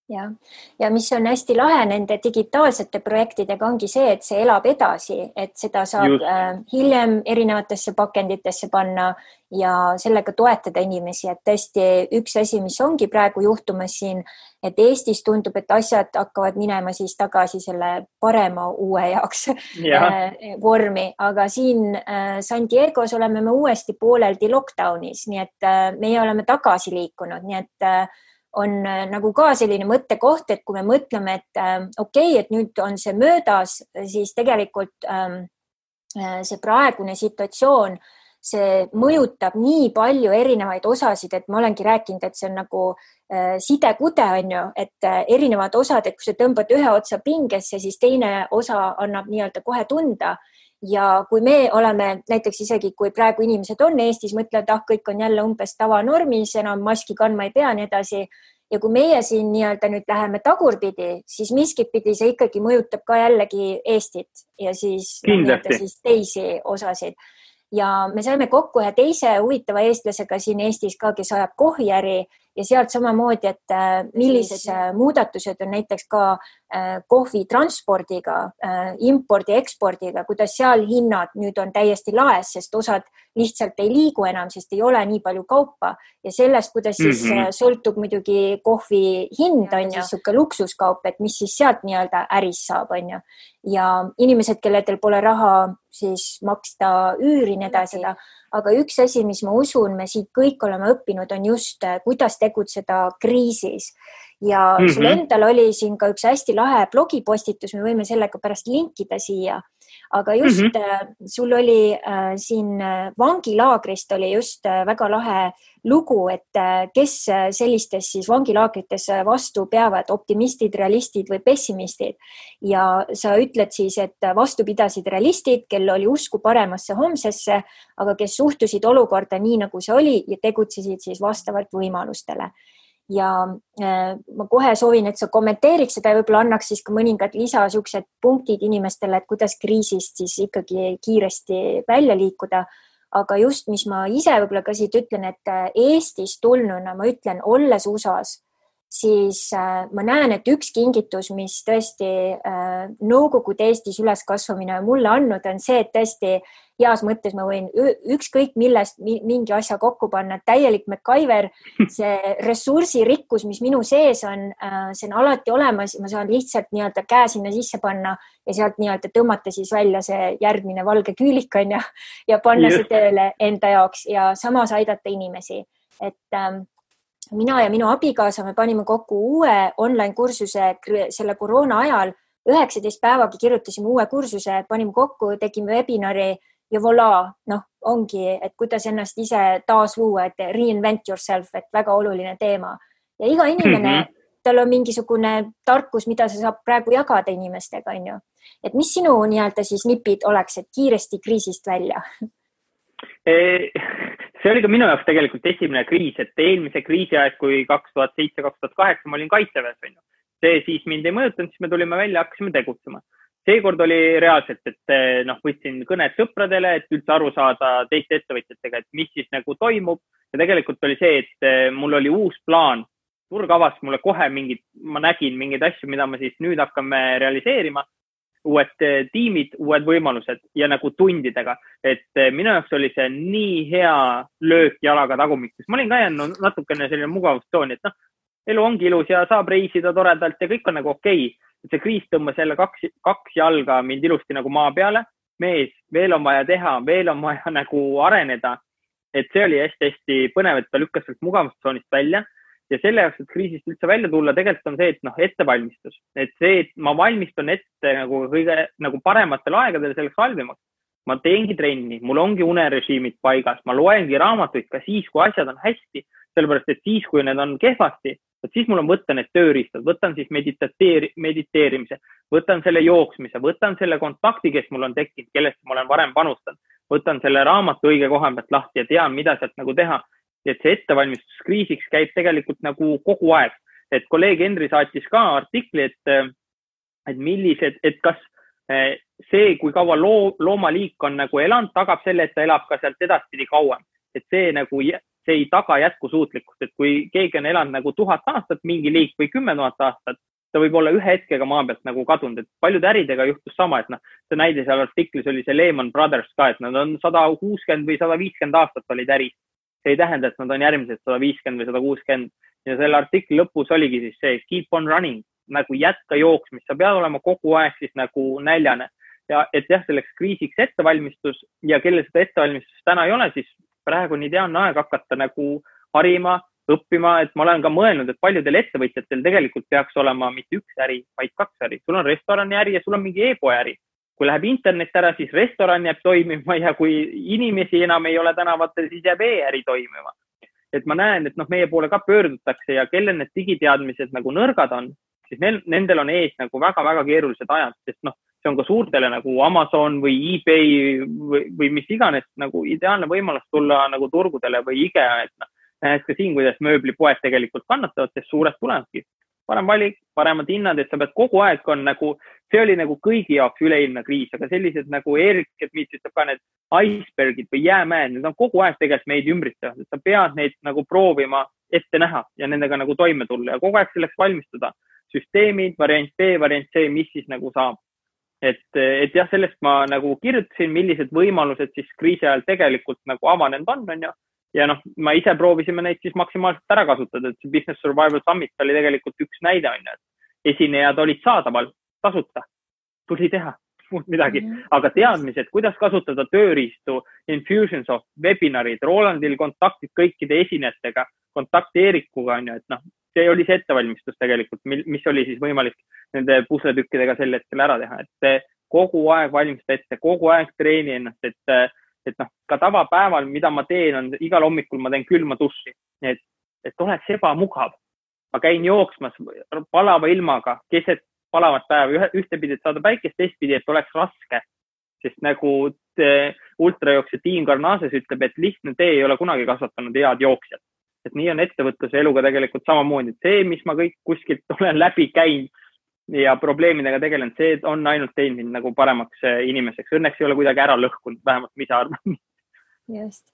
jah, ja mis on hästi lahe nende digitaalsete projektidega ongi see, et see elab edasi, et seda saab Just. äh, hiljem erinevatesse pakenditesse panna ja sellega toetada inimesi, et tõesti üks asi, mis ongi praegu juhtumas siin, et Eestis tundub, et asjad hakkavad minema siis tagasi selle parema uue jaoks ja. äh, vormi, aga siin äh, San Diego's oleme me uuesti pooleldi lockdownis, nii et äh, meie oleme tagasi liikunud, nii et äh, on äh, nagu ka selline mõttekoht, et kui me mõtleme, et äh, okei okay,, et nüüd on see möödas, siis tegelikult ähm, äh, see praegune situatsioon, see mõjutab nii palju erinevaid osasid, et ma olengi rääkinud, et see on nagu äh, sidekude on ju, et äh, erinevad osad, et kui sa tõmbad ühe otsa pingesse, siis teine osa annab nii-öelda kohe tunda ja kui me oleme näiteks isegi, kui praegu inimesed on Eestis, mõtlevad, ah, kõik on jälle umbes tavanormis, enam maski kandma ei pea, nii edasi. ja kui meie siin nii-öelda nüüd läheme tagurpidi, siis miskit pidi see ikkagi mõjutab ka jällegi Eestit ja siis, no, siis teisi osasid ja me saime kokku ühe teise huvitava eestlasega siin Eestis ka, kes ajab kohviäri ja sealt samamoodi, et äh, millised äh, muudatused on näiteks ka kohvi transpordiga, impordi, ekspordiga, kuidas seal hinnad nüüd on täiesti laes, sest osad lihtsalt ei liigu enam, sest ei ole nii palju kaupa ja sellest, kuidas siis mm -hmm. sõltub muidugi kohvi hind on ju, niisugune luksuskaup, et mis siis sealt nii-öelda äris saab, on ju. ja inimesed, kelledel pole raha siis maksta üüri, nii edasi, aga üks asi, mis ma usun, me siit kõik oleme õppinud, on just, äh, kuidas tegutseda kriisis ja mm -hmm. sul endal oli siin ka üks hästi lahe blogipostitus, me võime sellega pärast linkida siia aga just mm -hmm. sul oli äh, siin äh, vangilaagrist oli just äh, väga lahe lugu, et äh, kes sellistes siis vangilaagrites vastu peavad, optimistid, realistid või pessimistid. ja sa ütled siis, et vastu pidasid realistid, kel oli usku paremasse homsesse, aga kes suhtusid olukorda nii, nagu see oli ja tegutsesid siis vastavalt võimalustele ja äh, ma kohe soovin, et sa kommenteeriks seda ja võib-olla annaks siis ka mõningad lisa siuksed punktid inimestele, et kuidas kriisist siis ikkagi kiiresti välja liikuda. aga just, mis ma ise võib-olla ka siit ütlen, et äh, Eestist tulnuna ma ütlen, olles USA-s, siis äh, ma näen, et üks kingitus, mis tõesti Nõukogude Eestis üleskasvamine mulle andnud, on see, et tõesti heas mõttes ma võin ükskõik millest mingi asja kokku panna, täielik MacGyver, see ressursirikkus, mis minu sees on, äh, see on alati olemas, ma saan lihtsalt nii-öelda käe sinna sisse panna ja sealt nii-öelda tõmmata siis välja see järgmine valge küülik on ju ja panna see tööle enda jaoks ja samas aidata inimesi, et ähm, mina ja minu abikaasa, me panime kokku uue online kursuse selle koroona ajal üheksateist päevaga kirjutasime uue kursuse, panime kokku, tegime webinari ja voilà, noh, ongi, et kuidas ennast ise taasluua, et reinvent yourself, et väga oluline teema ja iga inimene mm, -hmm. tal on mingisugune tarkus, mida sa saab praegu jagada inimestega, on ju. et mis sinu nii-öelda siis nipid oleks, et kiiresti kriisist välja see oli ka minu jaoks tegelikult esimene kriis, et eelmise kriisi aeg, kui kaks tuhat seitse, kaks tuhat kaheksa ma olin kaitseväes, on ju. see siis mind ei mõjutanud, siis me tulime välja, hakkasime tegutsema seekord oli reaalselt, et eh, noh, võtsin kõned sõpradele, et üldse aru saada teiste ettevõtjatega, et mis siis nagu toimub ja tegelikult oli see, et eh, mul oli uus plaan. turg avas mulle kohe mingid, ma nägin mingeid asju, mida ma siis nüüd hakkame realiseerima. Uued eh, tiimid, uued võimalused ja nagu tundidega, et minu jaoks oli see nii hea löök jalaga tagumikku, sest ma olin ka jäänud natukene selline mugavustsooni, et noh, elu ongi ilus ja saab reisida toredalt ja kõik on nagu okei okay see kriis tõmbas jälle kaks, kaks jalga mind ilusti nagu maa peale. mees, veel on vaja teha, veel on vaja nagu areneda. et see oli hästi-hästi põnev, et ta lükkas sealt mugavustsoonist välja ja selle jaoks, et kriisist üldse välja tulla, tegelikult on see, et noh, ettevalmistus, et see, et ma valmistun ette nagu kõige nagu parematel aegadel selleks halvimaks. ma teengi trenni, mul ongi unerežiimid paigas, ma loengi raamatuid ka siis, kui asjad on hästi, sellepärast et siis, kui need on kehvasti, vot siis mul on võtta need tööriistad, võtan siis meditateeri-, mediteerimise, võtan selle jooksmise, võtan selle kontakti, kes mul on tekkinud, kellesse ma olen varem panustanud, võtan selle raamatu õige koha pealt lahti ja tean, mida sealt nagu teha. Et see ettevalmistus kriisiks käib tegelikult nagu kogu aeg, et kolleeg Henri saatis ka artikli, et, et millised, et kas eh, see, kui kaua loo, loomaliik on nagu elanud, tagab selle, et ta elab ka sealt edaspidi kauem. et see nagu see ei taga jätkusuutlikkust, et kui keegi on elanud nagu tuhat aastat, mingi liik või kümme tuhat aastat, ta võib olla ühe hetkega maa pealt nagu kadunud, et paljude äridega juhtus sama, et noh, see näide seal artiklis oli see Lehman Brothers ka, et nad on sada kuuskümmend või sada viiskümmend aastat olid äris. See ei tähenda, et nad on järgmised sada viiskümmend või sada kuuskümmend ja selle artikli lõpus oligi siis see keep on running nagu jätka jooksmist, sa pead olema kogu aeg siis nagu näljane ja et jah, selleks kriisiks ettevalmistus ja kellel seda ettevalmistust täna ei ole, siis praegu on ideaalne aeg hakata nagu harima, õppima, et ma olen ka mõelnud, et paljudel ettevõtjatel tegelikult peaks olema mitte üks äri, vaid kaks äri. sul on restoraniäri ja sul on mingi e-poe äri. Kui läheb internet ära, siis restoran jääb toimima ja kui inimesi enam ei ole tänavatel, siis jääb e-äri toimima. et ma näen, et noh, meie poole ka pöördutakse ja kellel need digiteadmised nagu nõrgad on, siis neil, nendel on ees nagu väga-väga keerulised ajad, sest noh, see on ka suurtele nagu Amazon või eBay või, või mis iganes nagu ideaalne võimalus tulla nagu turgudele või IKEA, et noh, nähes ka siin, kuidas mööblipoed tegelikult kannatavad, sest suured tulevadki. Parem valik, paremad hinnad, et sa pead kogu aeg on nagu, see oli nagu kõigi jaoks üleilmne kriis, aga sellised nagu Erik, mis ütleb ka need iceberg'id või jäämäed, need on kogu aeg tegelikult meid ümbritsevad, et sa pead neid nagu proovima ette näha ja nendega nagu toime tulla ja kogu aeg selleks valmistuda. süsteemid, variant B, variant C, mis siis nagu saab et, et jah, sellest ma nagu kirjutasin, millised võimalused siis kriisi ajal tegelikult nagu avanenud on, on ju. Ja noh, ma ise proovisime neid siis maksimaalselt ära kasutada, et see Business Survival Summit oli tegelikult üks näide on ju, et esinejad olid saadaval tasuta, tuli teha muud midagi mm, -hmm. aga teadmised, kuidas kasutada tööriistu, Infusionsoft, webinarid, Rolandil kontaktid kõikide esinejatega, kontakt Eerikuga on ju, et noh, see oli see ettevalmistus tegelikult, mis oli siis võimalik nende pusletükkidega sel hetkel ära teha, et kogu aeg valmista ette, kogu aeg treeni ennast, et, et noh, ka tavapäeval, mida ma teen, on igal hommikul ma teen külma duši, et, et oleks ebamugav. ma käin jooksmas palava ilmaga keset palavat päeva, ühtepidi, et saada päikest, teistpidi, et oleks raske. sest nagu ultrajooksja Tiim Karnases ütleb, et lihtne tee ei ole kunagi kasvatanud head jooksjat. et nii on ettevõtluse eluga tegelikult samamoodi, et see, mis ma kõik kuskilt olen läbi käinud ja probleemidega tegelenud, see on ainult teinud mind nagu paremaks eh, inimeseks. Õnneks ei ole kuidagi ära lõhkunud, vähemalt ma ise arvan. just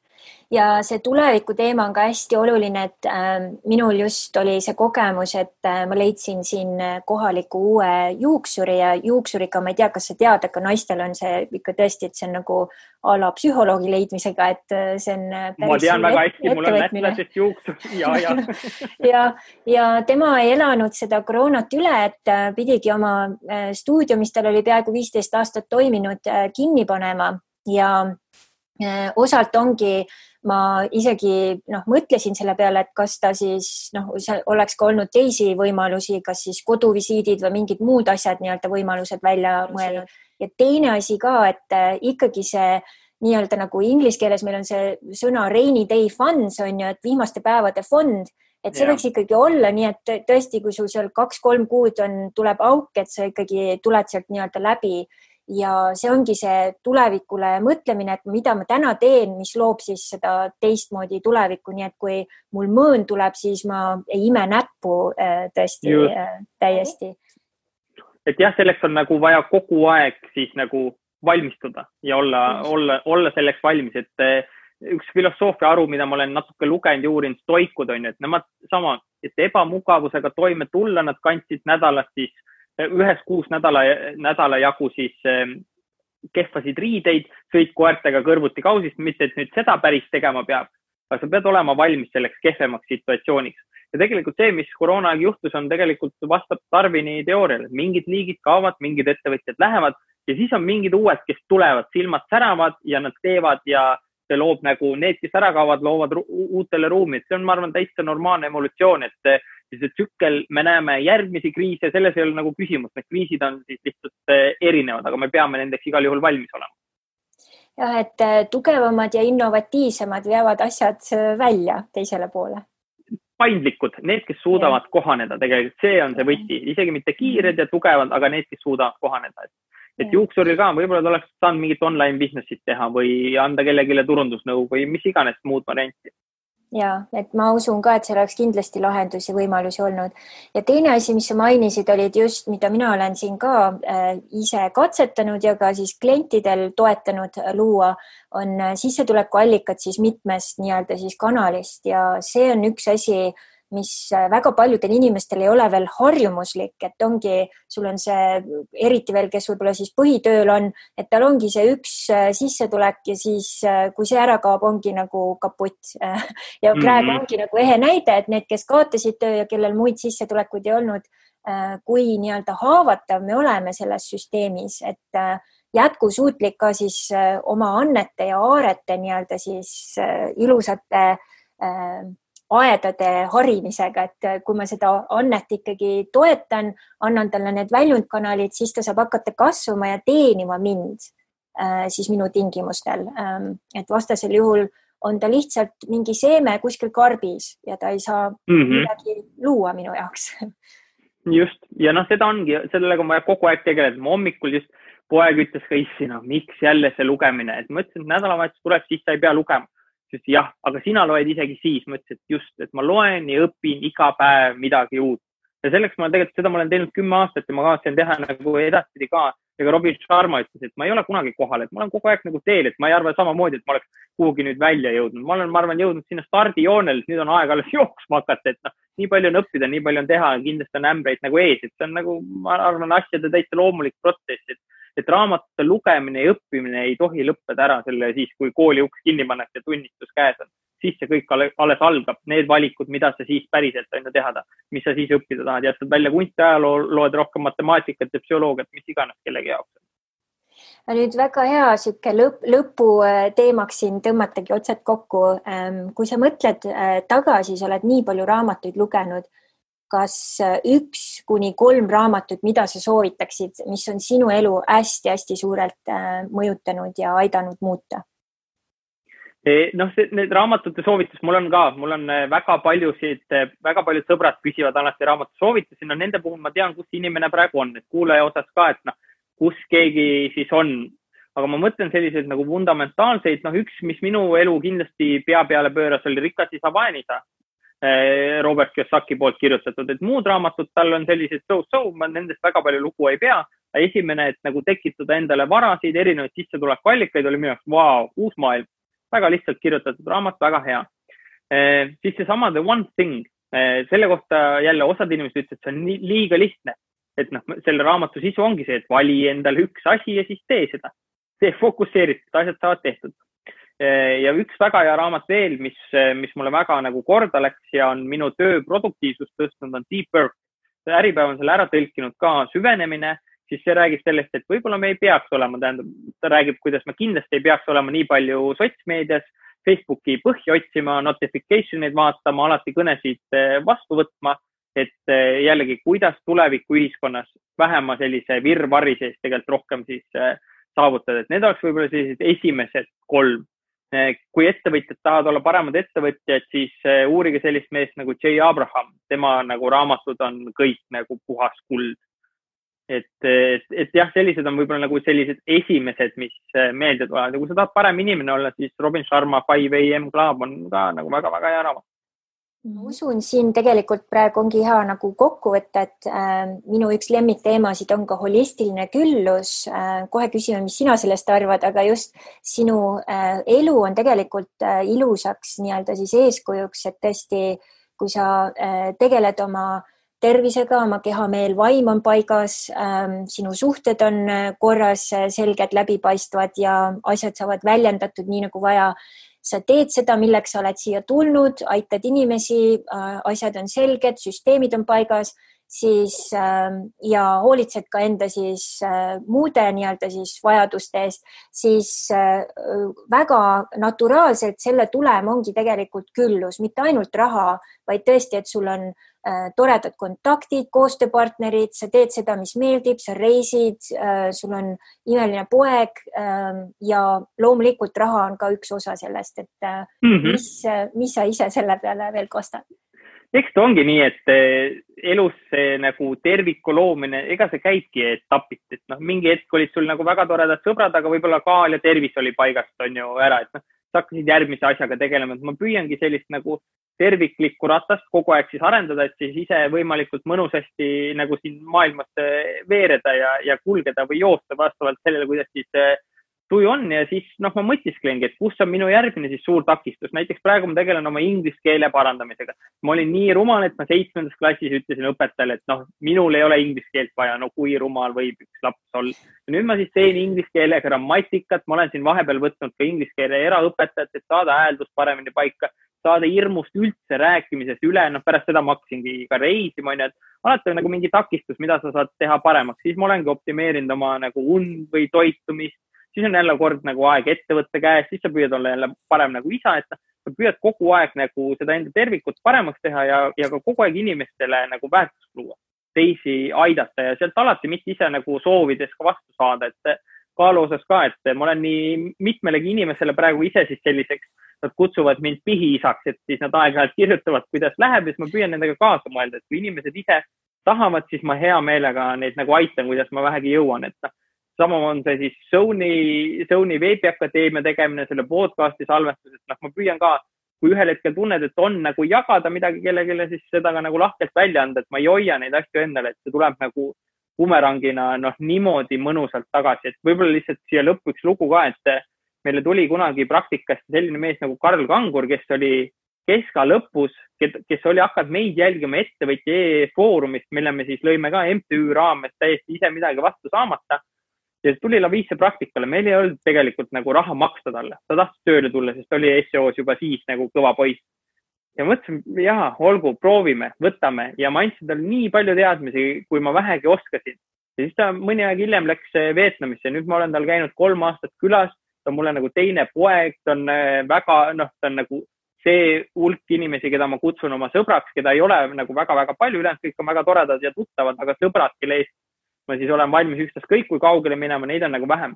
ja see tuleviku teema on ka hästi oluline, et äh, minul just oli see kogemus, et äh, ma leidsin siin äh, kohaliku uue juuksuri ja juuksuriga, ma ei tea, kas sa tead, aga naistel on see ikka tõesti, et see on nagu a la psühholoogi leidmisega, et äh, see on. Ma tean väga hästi, mul on lätlasest juuksur ja, ja ja, ja tema ei elanud seda koroonat üle, et pidigi oma stuudio, mis tal oli peaaegu viisteist aastat toiminud, kinni panema ja osalt ongi, ma isegi noh, mõtlesin selle peale, et kas ta siis noh, oleks ka olnud teisi võimalusi, kas siis koduvisiidid või mingid muud asjad, nii-öelda võimalused välja mõelnud. ja teine asi ka, et äh, ikkagi see nii-öelda nagu inglise keeles meil on see sõna rainy day funds on ju, et viimaste päevade fond, et see ja. võiks ikkagi olla nii, et tõesti, kui sul seal kaks-kolm kuud on, tuleb auk, et sa ikkagi tuled sealt nii-öelda läbi ja see ongi see tulevikule mõtlemine, et mida ma täna teen, mis loob siis seda teistmoodi tulevikku, nii et kui mul mõõn tuleb, siis ma ei ime näppu äh, tõesti Just. Äh, täiesti. et jah, selleks on nagu vaja kogu aeg siis nagu valmistuda ja olla, olla, olla selleks valmis, et äh, üks filosoofia haru, mida ma olen natuke lugenud ja uurinud, stoikud on ju, et nemad sama, et ebamugavusega toime tulla, nad kandsid nädalas siis ühes kuus nädala, nädala jagu siis ehm, kehvasid riideid, sõid koertega kõrvuti kausist, mitte et nüüd seda päris tegema peab, aga sa pead olema valmis selleks kehvemaks situatsiooniks. ja tegelikult see, mis koroona aeg juhtus, on tegelikult vastab Darwini teooriale, mingid liigid kaovad, mingid ettevõtjad lähevad ja siis on mingid uued, kes tulevad, silmad säravad ja nad teevad ja see loob nagu need, kes ära kaovad, loovad uutele ruumi, et see on, ma arvan, täitsa normaalne evolutsioon, et siis see tsükkel, me näeme järgmisi kriise, selles ei ole nagu küsimust, need kriisid on siis lihtsalt eh, erinevad, aga me peame nendeks igal juhul valmis olema. jah, et eh, tugevamad ja innovatiivsemad veavad asjad eh, välja teisele poole. paindlikud, need, kes suudavad ja. kohaneda, tegelikult see on see võti, isegi mitte kiired ja tugevad, aga need, kes suudavad kohaneda, et et juuksuril ka võib-olla ta oleks saanud mingit online business'it teha või anda kellelegi turundusnõu või mis iganes muud varianti ja et ma usun ka, et seal oleks kindlasti lahendusi, võimalusi olnud. ja teine asi, mis sa mainisid, olid just, mida mina olen siin ka äh, ise katsetanud ja ka siis klientidel toetanud äh, luua, on äh, sissetulekuallikad siis mitmest nii-öelda siis kanalist ja see on üks asi mis äh, väga paljudel inimestel ei ole veel harjumuslik, et ongi, sul on see, eriti veel, kes võib-olla siis põhitööl on, et tal ongi see üks äh, sissetulek ja siis, äh, kui see ära kaob, ongi nagu kaputt. ja praegu mm -hmm. ongi nagu ehe näide, et need, kes kaotasid töö ja kellel muid sissetulekuid ei olnud, kui nii-öelda haavatav me oleme selles süsteemis, et jätkusuutlik ka siis oma annete ja aarete nii-öelda siis ilusate aedade harimisega, et äh, kui ma seda annet ikkagi toetan, annan talle need väljundkanalid, siis ta saab hakata kasvama ja teenima mind äh, siis minu tingimustel. Ähm, et vastasel juhul on ta lihtsalt mingi seeme kuskil karbis ja ta ei saa mm -hmm. midagi luua minu jaoks. just ja noh, seda ongi, sellega on vaja kogu aeg tegeleda. ma hommikul just poeg ütles ka, issina, miks jälle see lugemine, et ma ütlesin, et nädalavahetus tuleb, siis sa ei pea lugema siis jah, aga sina loed isegi siis, ma ütlesin, et just, et ma loen ja õpin iga päev midagi uut. ja selleks ma tegelikult, seda ma olen teinud kümme aastat ja ma kavatsen teha nagu edaspidi ka. ka Robin Sharma ütles, et ma ei ole kunagi kohal, et ma olen kogu aeg nagu teel, et ma ei arva samamoodi, et ma oleks kuhugi nüüd välja jõudnud. ma olen, ma arvan, jõudnud sinna stardijoonele, nüüd on aeg alles jooksma hakata, et noh, nii palju on õppida, nii palju on teha, kindlasti on ämbreid nagu ees, et see on nagu, ma arvan, asjade täitsa loomulik protsess, et et raamatute lugemine ja õppimine ei tohi lõppeda ära selle siis, kui kooli uks kinni pannakse ja tunnistus käes on. siis see kõik alles algab, need valikud, mida sa siis päriselt on ju teha tahad, mis sa siis õppida tahad, jätad välja kunstiajaloo, loed rohkem matemaatikat ja psühholoogiat, mis iganes kellegi jaoks nüüd väga hea sihuke lõpp, lõputeemaks siin tõmmatagi otsad kokku. Kui sa mõtled äh, tagasi, sa oled nii palju raamatuid lugenud kas üks kuni kolm raamatut, mida sa soovitaksid, mis on sinu elu hästi-hästi suurelt mõjutanud ja aidanud muuta? noh, need raamatute soovitus mul on ka, mul on väga paljusid, väga paljud sõbrad küsivad alati raamatu soovitusi, no nende puhul ma tean, kus inimene praegu on, et kuulaja osas ka, et noh, kus keegi siis on. aga ma mõtlen selliseid nagu fundamentaalseid, noh, üks, mis minu elu kindlasti pea peale pööras, oli Rikas isa, vaene isa. Eh, Robert Kiyosaki poolt kirjutatud, et muud raamatud tal on sellised so-so, ma nendest väga palju lugu ei pea. esimene, et nagu tekitada endale varasid, erinevaid sissetulekuallikaid oli minu jaoks vau, uus maailm väga lihtsalt kirjutatud raamat, väga hea eh,. siis seesama The One Thing eh,, selle kohta jälle osad inimesed ütlesid, et see on nii, liiga lihtne. et noh, selle raamatu sisu ongi see, et vali endale üks asi ja siis tee seda. tee fokusseeritud, asjad saavad tehtud eh,. Ja üks väga hea raamat veel, mis, mis mulle väga nagu korda läks ja on minu töö produktiivsust tõstnud, on Deep Work. Äripäev on selle ära tõlkinud ka, süvenemine siis see räägib sellest, et võib-olla me ei peaks olema, tähendab, ta räägib, kuidas me kindlasti ei peaks olema nii palju sotsmeedias, Facebooki põhja otsima, notification eid vaatama, alati kõnesid eh, vastu võtma. et eh, jällegi, kuidas tulevikuühiskonnas vähema sellise virvarri sees tegelikult rohkem siis eh, saavutada, et need oleks võib-olla sellised esimesed kolm. Kui ettevõtjad tahavad olla paremad ettevõtjad, siis uurige sellist meest nagu Jay Abraham, tema nagu raamatud on kõik nagu puhas kuld. Et, et, et jah, sellised on võib-olla nagu sellised esimesed, mis äh, meelde tulevad. Ja kui sa tahad parem inimene olla, siis Robin Sharma Five AM Club on ka nagu väga-väga hea raamat ma usun, siin tegelikult praegu ongi hea nagu kokku võtta, et äh, minu üks lemmikteemasid on ka holistiline küllus äh,. kohe küsime, mis sina sellest arvad, aga just sinu äh, elu on tegelikult äh, ilusaks nii-öelda siis eeskujuks, et tõesti, kui sa äh, tegeled oma äh, tervisega, oma keha, meel, vaim on paigas, ähm, sinu suhted on äh, korras, selged, läbipaistvad ja asjad saavad väljendatud nii nagu vaja. Sa teed seda, milleks sa oled siia tulnud, aitad inimesi, äh, asjad on selged, süsteemid on paigas, siis ähm, ja hoolitsed ka enda siis muude nii-öelda siis vajaduste eest, siis väga naturaalselt selle tulem ongi tegelikult küllus, mitte ainult raha, vaid tõesti, et sul on Äh, toredad kontaktid, koostööpartnerid, sa teed seda, mis meeldib, sa reisid, äh, sul on imeline poeg ähm, ja loomulikult raha on ka üks osa sellest, et mm -hmm. mis, mis sa ise selle peale veel kostad? eks ta ongi nii, et elus see nagu terviku loomine, ega see käibki etapiti, et noh, mingi hetk olid sul nagu väga toredad sõbrad, aga võib-olla kaal ja tervis oli paigast, on ju ära, et noh, hakkasid järgmise asjaga tegelema, et ma püüangi sellist nagu terviklikku ratast kogu aeg siis arendada, et siis ise võimalikult mõnusasti nagu siin maailmas veereda ja, ja kulgeda või joosta vastavalt sellele, kuidas siis tuju on ja siis noh, ma mõtisklengi, et kus on minu järgmine siis suur takistus, näiteks praegu ma tegelen oma inglise keele parandamisega. ma olin nii rumal, et ma seitsmendas klassis ütlesin õpetajale, et noh, minul ei ole inglise keelt vaja, no kui rumal võib üks laps olla. nüüd ma siis teen inglise keele grammatikat, ma olen siin vahepeal võtnud ka inglise keele eraõpetajat, et saada hääldust paremini paika saada hirmust üldse rääkimisest üle, noh, pärast seda ma hakkasingi ka reisima, onju, et alati on nagu mingi takistus, mida sa saad teha paremaks, siis ma olengi optimeerinud oma nagu und või toitumist, siis on jälle kord nagu aeg ettevõtte käes, siis sa püüad olla jälle parem nagu isa, et sa püüad kogu aeg nagu seda enda tervikut paremaks teha ja, ja ka kogu aeg inimestele nagu väärtust luua, teisi aidata ja sealt alati mitte ise nagu soovides ka vastu saada, et kaalu osas ka, et ma olen nii mitmelegi inimesele praegu ise siis selliseks nad kutsuvad mind pihiisaks, et siis nad aeg-ajalt kirjutavad, kuidas läheb ja siis ma püüan nendega kaasa mõelda, et kui inimesed ise tahavad, siis ma hea meelega neid nagu aitan, kuidas ma vähegi jõuan, et noh, sama on see siis Sony, Sony veebiakadeemia tegemine, selle podcast'i salvestus, et noh, ma püüan ka, kui ühel hetkel tunned, et on nagu jagada midagi kellelegi, siis seda ka nagu lahkelt välja anda, et ma ei hoia neid asju endale, et see tuleb nagu bumerangina noh, niimoodi mõnusalt tagasi, et võib-olla lihtsalt siia lõppu üks lugu ka, et meile tuli kunagi praktikasse selline mees nagu Karl Kangur, kes oli keska lõpus, kes oli hakanud meid jälgima ettevõtja e-foorumist, mille me siis lõime ka MTÜ raames täiesti ise midagi vastu saamata. Ja siis tuli Lavisse praktikale, meil ei olnud tegelikult nagu raha maksta talle, ta tahtis tööle tulla, sest oli SEO-s juba siis nagu kõva poiss. ja mõtlesin, jaa, olgu, proovime, võtame. Ja ma andsin talle nii palju teadmisi, kui ma vähegi oskasin. ja siis ta mõni aeg hiljem läks Vietnamisse, nüüd ma olen tal käinud kolm aastat külas. Ta on mulle nagu teine poeg, ta on äh, väga, noh, ta on nagu see hulk inimesi, keda ma kutsun oma sõbraks, keda ei ole nagu väga-väga palju, ülejäänud kõik on väga toredad ja tuttavad, aga sõbrad, kelle eest ma siis olen valmis ükstaskõik kui kaugele minema, neid on nagu vähem.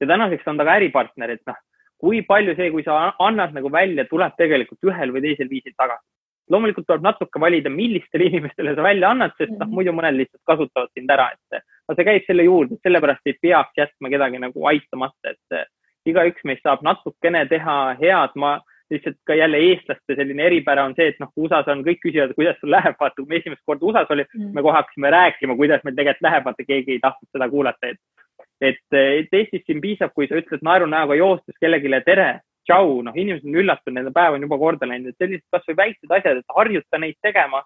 ja tänaseks on ta ka äripartner, et noh, kui palju see, kui sa annad nagu välja, tuleb tegelikult ühel või teisel viisil tagasi. loomulikult tuleb natuke valida, millistele inimestele sa välja annad, sest noh, muidu mõned lihtsalt kasutavad sind ära, et aga see käib selle juurde, sellepärast ei peaks jätma kedagi nagu aitamata, et igaüks meist saab natukene teha head, ma lihtsalt ka jälle eestlaste selline eripära on see, et noh, USA-s on kõik küsivad, kuidas sul läheb, vaata, kui me esimest korda USA-s oli mm., me kohe hakkasime rääkima, kuidas meil tegelikult läheb, vaata keegi ei tahtnud seda kuulata, et, et, et Eestis siin piisab, kui sa ütled naeru näoga joostes kellelegi tere, tšau, noh, inimesed on üllatunud, nende päev on juba korda läinud, et sellised kasvõi väiksed asjad, et harjuta neid tegema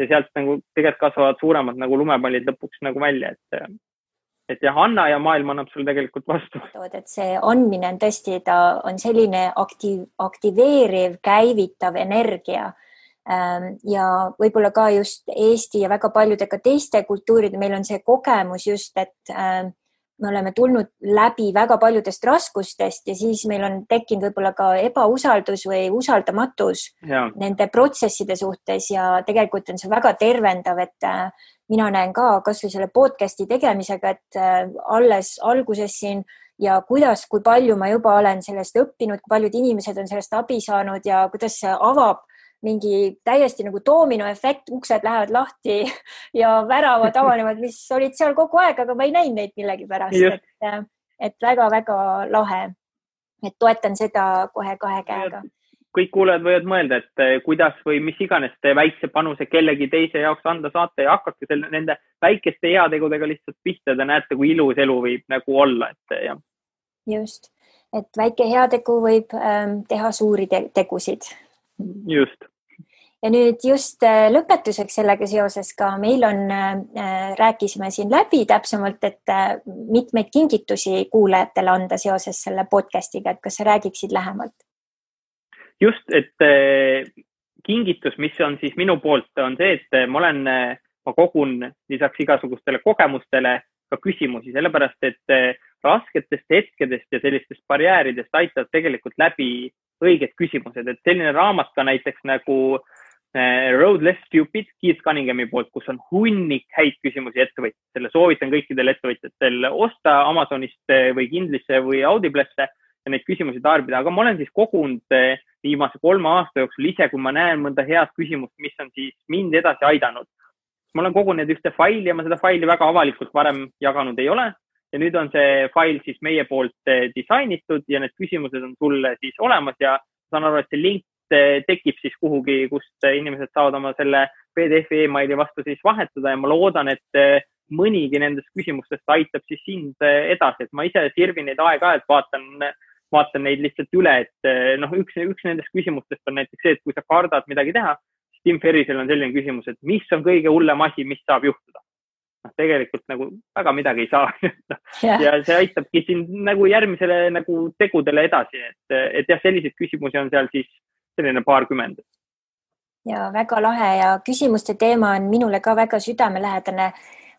ja sealt nagu tegelikult kasvavad suuremad nagu lumepallid lõpuks nagu välja, et et jah, anna ja maailm annab sulle tegelikult vastu. et see andmine on tõesti, ta on selline aktiiv, aktiveeriv, käivitav energia. Ähm, ja võib-olla ka just Eesti ja väga paljude ka teiste kultuuride, meil on see kogemus just, et ähm, me oleme tulnud läbi väga paljudest raskustest ja siis meil on tekkinud võib-olla ka ebausaldus või usaldamatus ja. nende protsesside suhtes ja tegelikult on see väga tervendav, et äh, mina näen ka kasvõi selle podcast'i tegemisega, et äh, alles alguses siin ja kuidas, kui palju ma juba olen sellest õppinud, kui paljud inimesed on sellest abi saanud ja kuidas see avab mingi täiesti nagu doominoefekt, uksed lähevad lahti ja väravad avanevad, mis olid seal kogu aeg, aga ma ei näinud neid millegipärast, et, et väga-väga lahe. et toetan seda kohe kahe käega. kõik kuulajad võivad mõelda, et eh, kuidas või mis iganes te väikse panuse kellegi teise jaoks anda saate ja hakake selle, nende väikeste heategudega lihtsalt pihta, te näete, kui ilus elu võib nagu olla, et jah. just, et väike heategu võib ähm, teha suuri te tegusid. just ja nüüd just äh, lõpetuseks sellega seoses ka meil on, äh, rääkisime siin läbi täpsemalt, et äh, mitmeid kingitusi kuulajatele anda seoses selle podcast'iga, et kas sa räägiksid lähemalt? just, et kingitus, mis on siis minu poolt, on see, et ma olen, ma kogun lisaks igasugustele kogemustele ka küsimusi, sellepärast et rasketest hetkedest ja sellistest barjääridest aitavad tegelikult läbi õiged küsimused, et selline raamat ka näiteks nagu äh, Eh, Road Less Stupid Keith Cunninghami poolt, kus on hunnik häid küsimusi ettevõtjatele, soovitan kõikidel ettevõtjatel osta Amazonist eh, või Kindlisse või Audiblesse ja neid küsimusi tarbida, aga ma olen siis kogunud eh, viimase kolme aasta jooksul ise, kui ma näen mõnda head küsimust, mis on siis mind edasi aidanud. ma olen kogunud ühte faili ja ma seda faili väga avalikult varem jaganud ei ole. Ja nüüd on see fail siis meie poolt disainitud ja need küsimused on sulle siis olemas ja saan aru, et see link tekib siis kuhugi, kust inimesed saavad oma selle PDF-i emaili vastu siis vahetada ja ma loodan, et eh, mõnigi nendest küsimustest aitab siis sind eh, edasi, et ma ise sirvin neid aeg-ajalt, vaatan, vaatan neid lihtsalt üle, et eh, noh, üks, üks nendest küsimustest on näiteks see, et kui sa kardad midagi teha, siis Tim Ferrisel on selline küsimus, et mis on kõige hullem asi, mis saab juhtuda? Noh, tegelikult nagu väga midagi ei saa yeah. ja see aitabki sind nagu järgmisele nagu tegudele edasi, et, et jah, selliseid küsimusi on seal siis selline paarkümmend. ja väga lahe ja küsimuste teema on minule ka väga südamelähedane.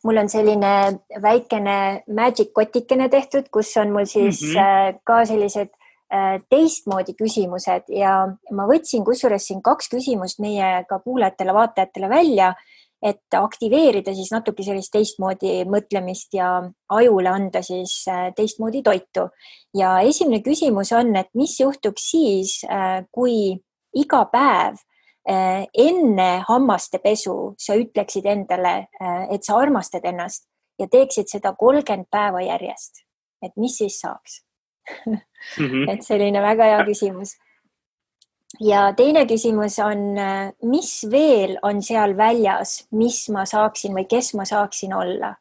mul on selline väikene magic kotikene tehtud, kus on mul siis mm -hmm. ka sellised äh, teistmoodi küsimused ja ma võtsin kusjuures siin kaks küsimust meie ka kuulajatele-vaatajatele välja et aktiveerida siis natuke sellist teistmoodi mõtlemist ja ajule anda siis äh, teistmoodi toitu. ja esimene küsimus on, et mis juhtuks siis, kui iga päev eh, enne hammaste pesu sa ütleksid endale, et sa armastad ennast ja teeksid seda kolmkümmend päeva järjest, et mis siis saaks mm? -hmm. et selline väga hea küsimus. Ja teine küsimus on, eh, mis veel on seal väljas, mis ma saaksin või kes ma saaksin olla?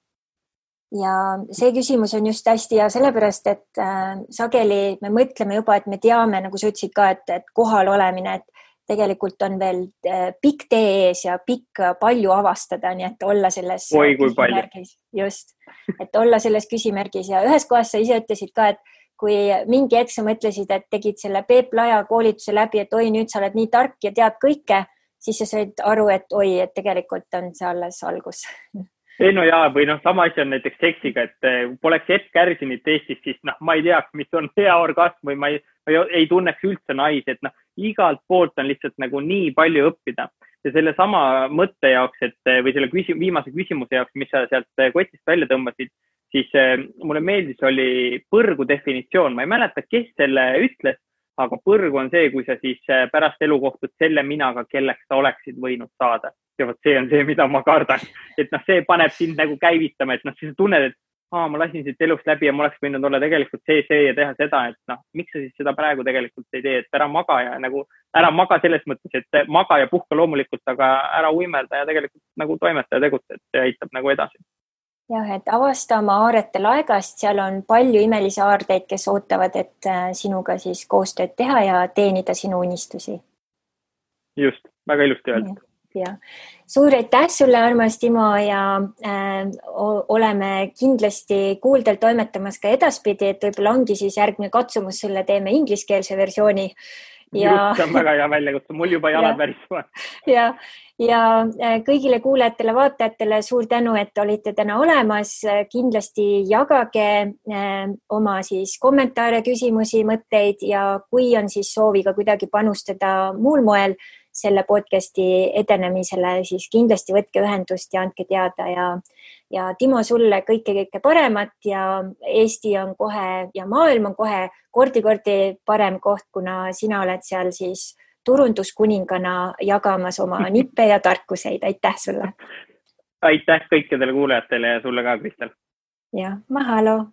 ja see küsimus on just hästi hea sellepärast, et äh, sageli me mõtleme juba, et me teame, nagu sa ütlesid ka, et, et kohal olemine, et tegelikult on veel äh, pikk tee ees ja pikk äh, palju avastada, nii et olla selles Oi, küsimärgis, just, et olla selles küsimärgis. Ja ühes kohas sa ise ütlesid ka, et kui mingi hetk sa mõtlesid, et tegid selle Peep Laja koolituse läbi, et oi, nüüd sa oled nii tark ja tead kõike, siis sa said aru, et oi, et tegelikult on see alles algus. Ei no jaa, või noh, sama asi on näiteks seksiga, et eh, poleks Epp Kärsinit Eestis, siis noh, ma ei teaks, mis on hea orgasm või ma ei, ma ei, ei tunneks üldse naisi, et noh, igalt poolt on lihtsalt nagu nii palju õppida. Ja sellesama mõtte jaoks, et eh, või selle küsim-, viimase küsimuse jaoks, mis sa sealt eh, kotist välja tõmbasid, siis mulle meeldis, oli põrgu definitsioon, ma ei mäleta, kes selle ütles, aga põrgu on see, kui sa siis pärast elu kohtud selle minaga, kelleks sa oleksid võinud saada. Ja vot see on see, mida ma kardan, et noh, see paneb sind nagu käivitama, et noh, siis sa tunned, et aa, ma lasin siit elust läbi ja ma oleks võinud olla tegelikult see, see ja teha seda, et noh, miks sa siis seda praegu tegelikult ei tee, et ära maga ja nagu ära maga selles mõttes, et maga ja puhka loomulikult, aga ära uimelda ja tegelikult nagu toimeta ja tegutse, et see aitab nagu edasi. Jah, et avasta oma aarete laegast, seal on palju imelisi aardeid, kes ootavad, et äh, sinuga siis koostööd teha ja teenida sinu unistusi. just, väga ilusti öeldud ja suur aitäh sulle, armas Timo ja äh, oleme kindlasti kuuldel toimetamas ka edaspidi, et võib-olla ongi siis järgmine katsumus sulle, teeme ingliskeelse versiooni. ja. see on väga hea väljakutse, mul juba jalad värisevad. ja, ja äh, kõigile kuulajatele-vaatajatele suur tänu, et olite täna olemas. kindlasti jagage äh, oma siis kommentaare, küsimusi, mõtteid ja kui on siis soovi ka kuidagi panustada muul moel selle podcast'i edenemisele, siis kindlasti võtke ühendust ja andke teada ja, ja Timo, sulle kõike-kõike paremat ja Eesti on kohe ja maailm on kohe kordi-kordi parem koht, kuna sina oled seal siis turunduskuningana jagamas oma nippe ja tarkuseid. aitäh sulle. aitäh kõikidele kuulajatele ja sulle ka, Kristel. jah, mahalo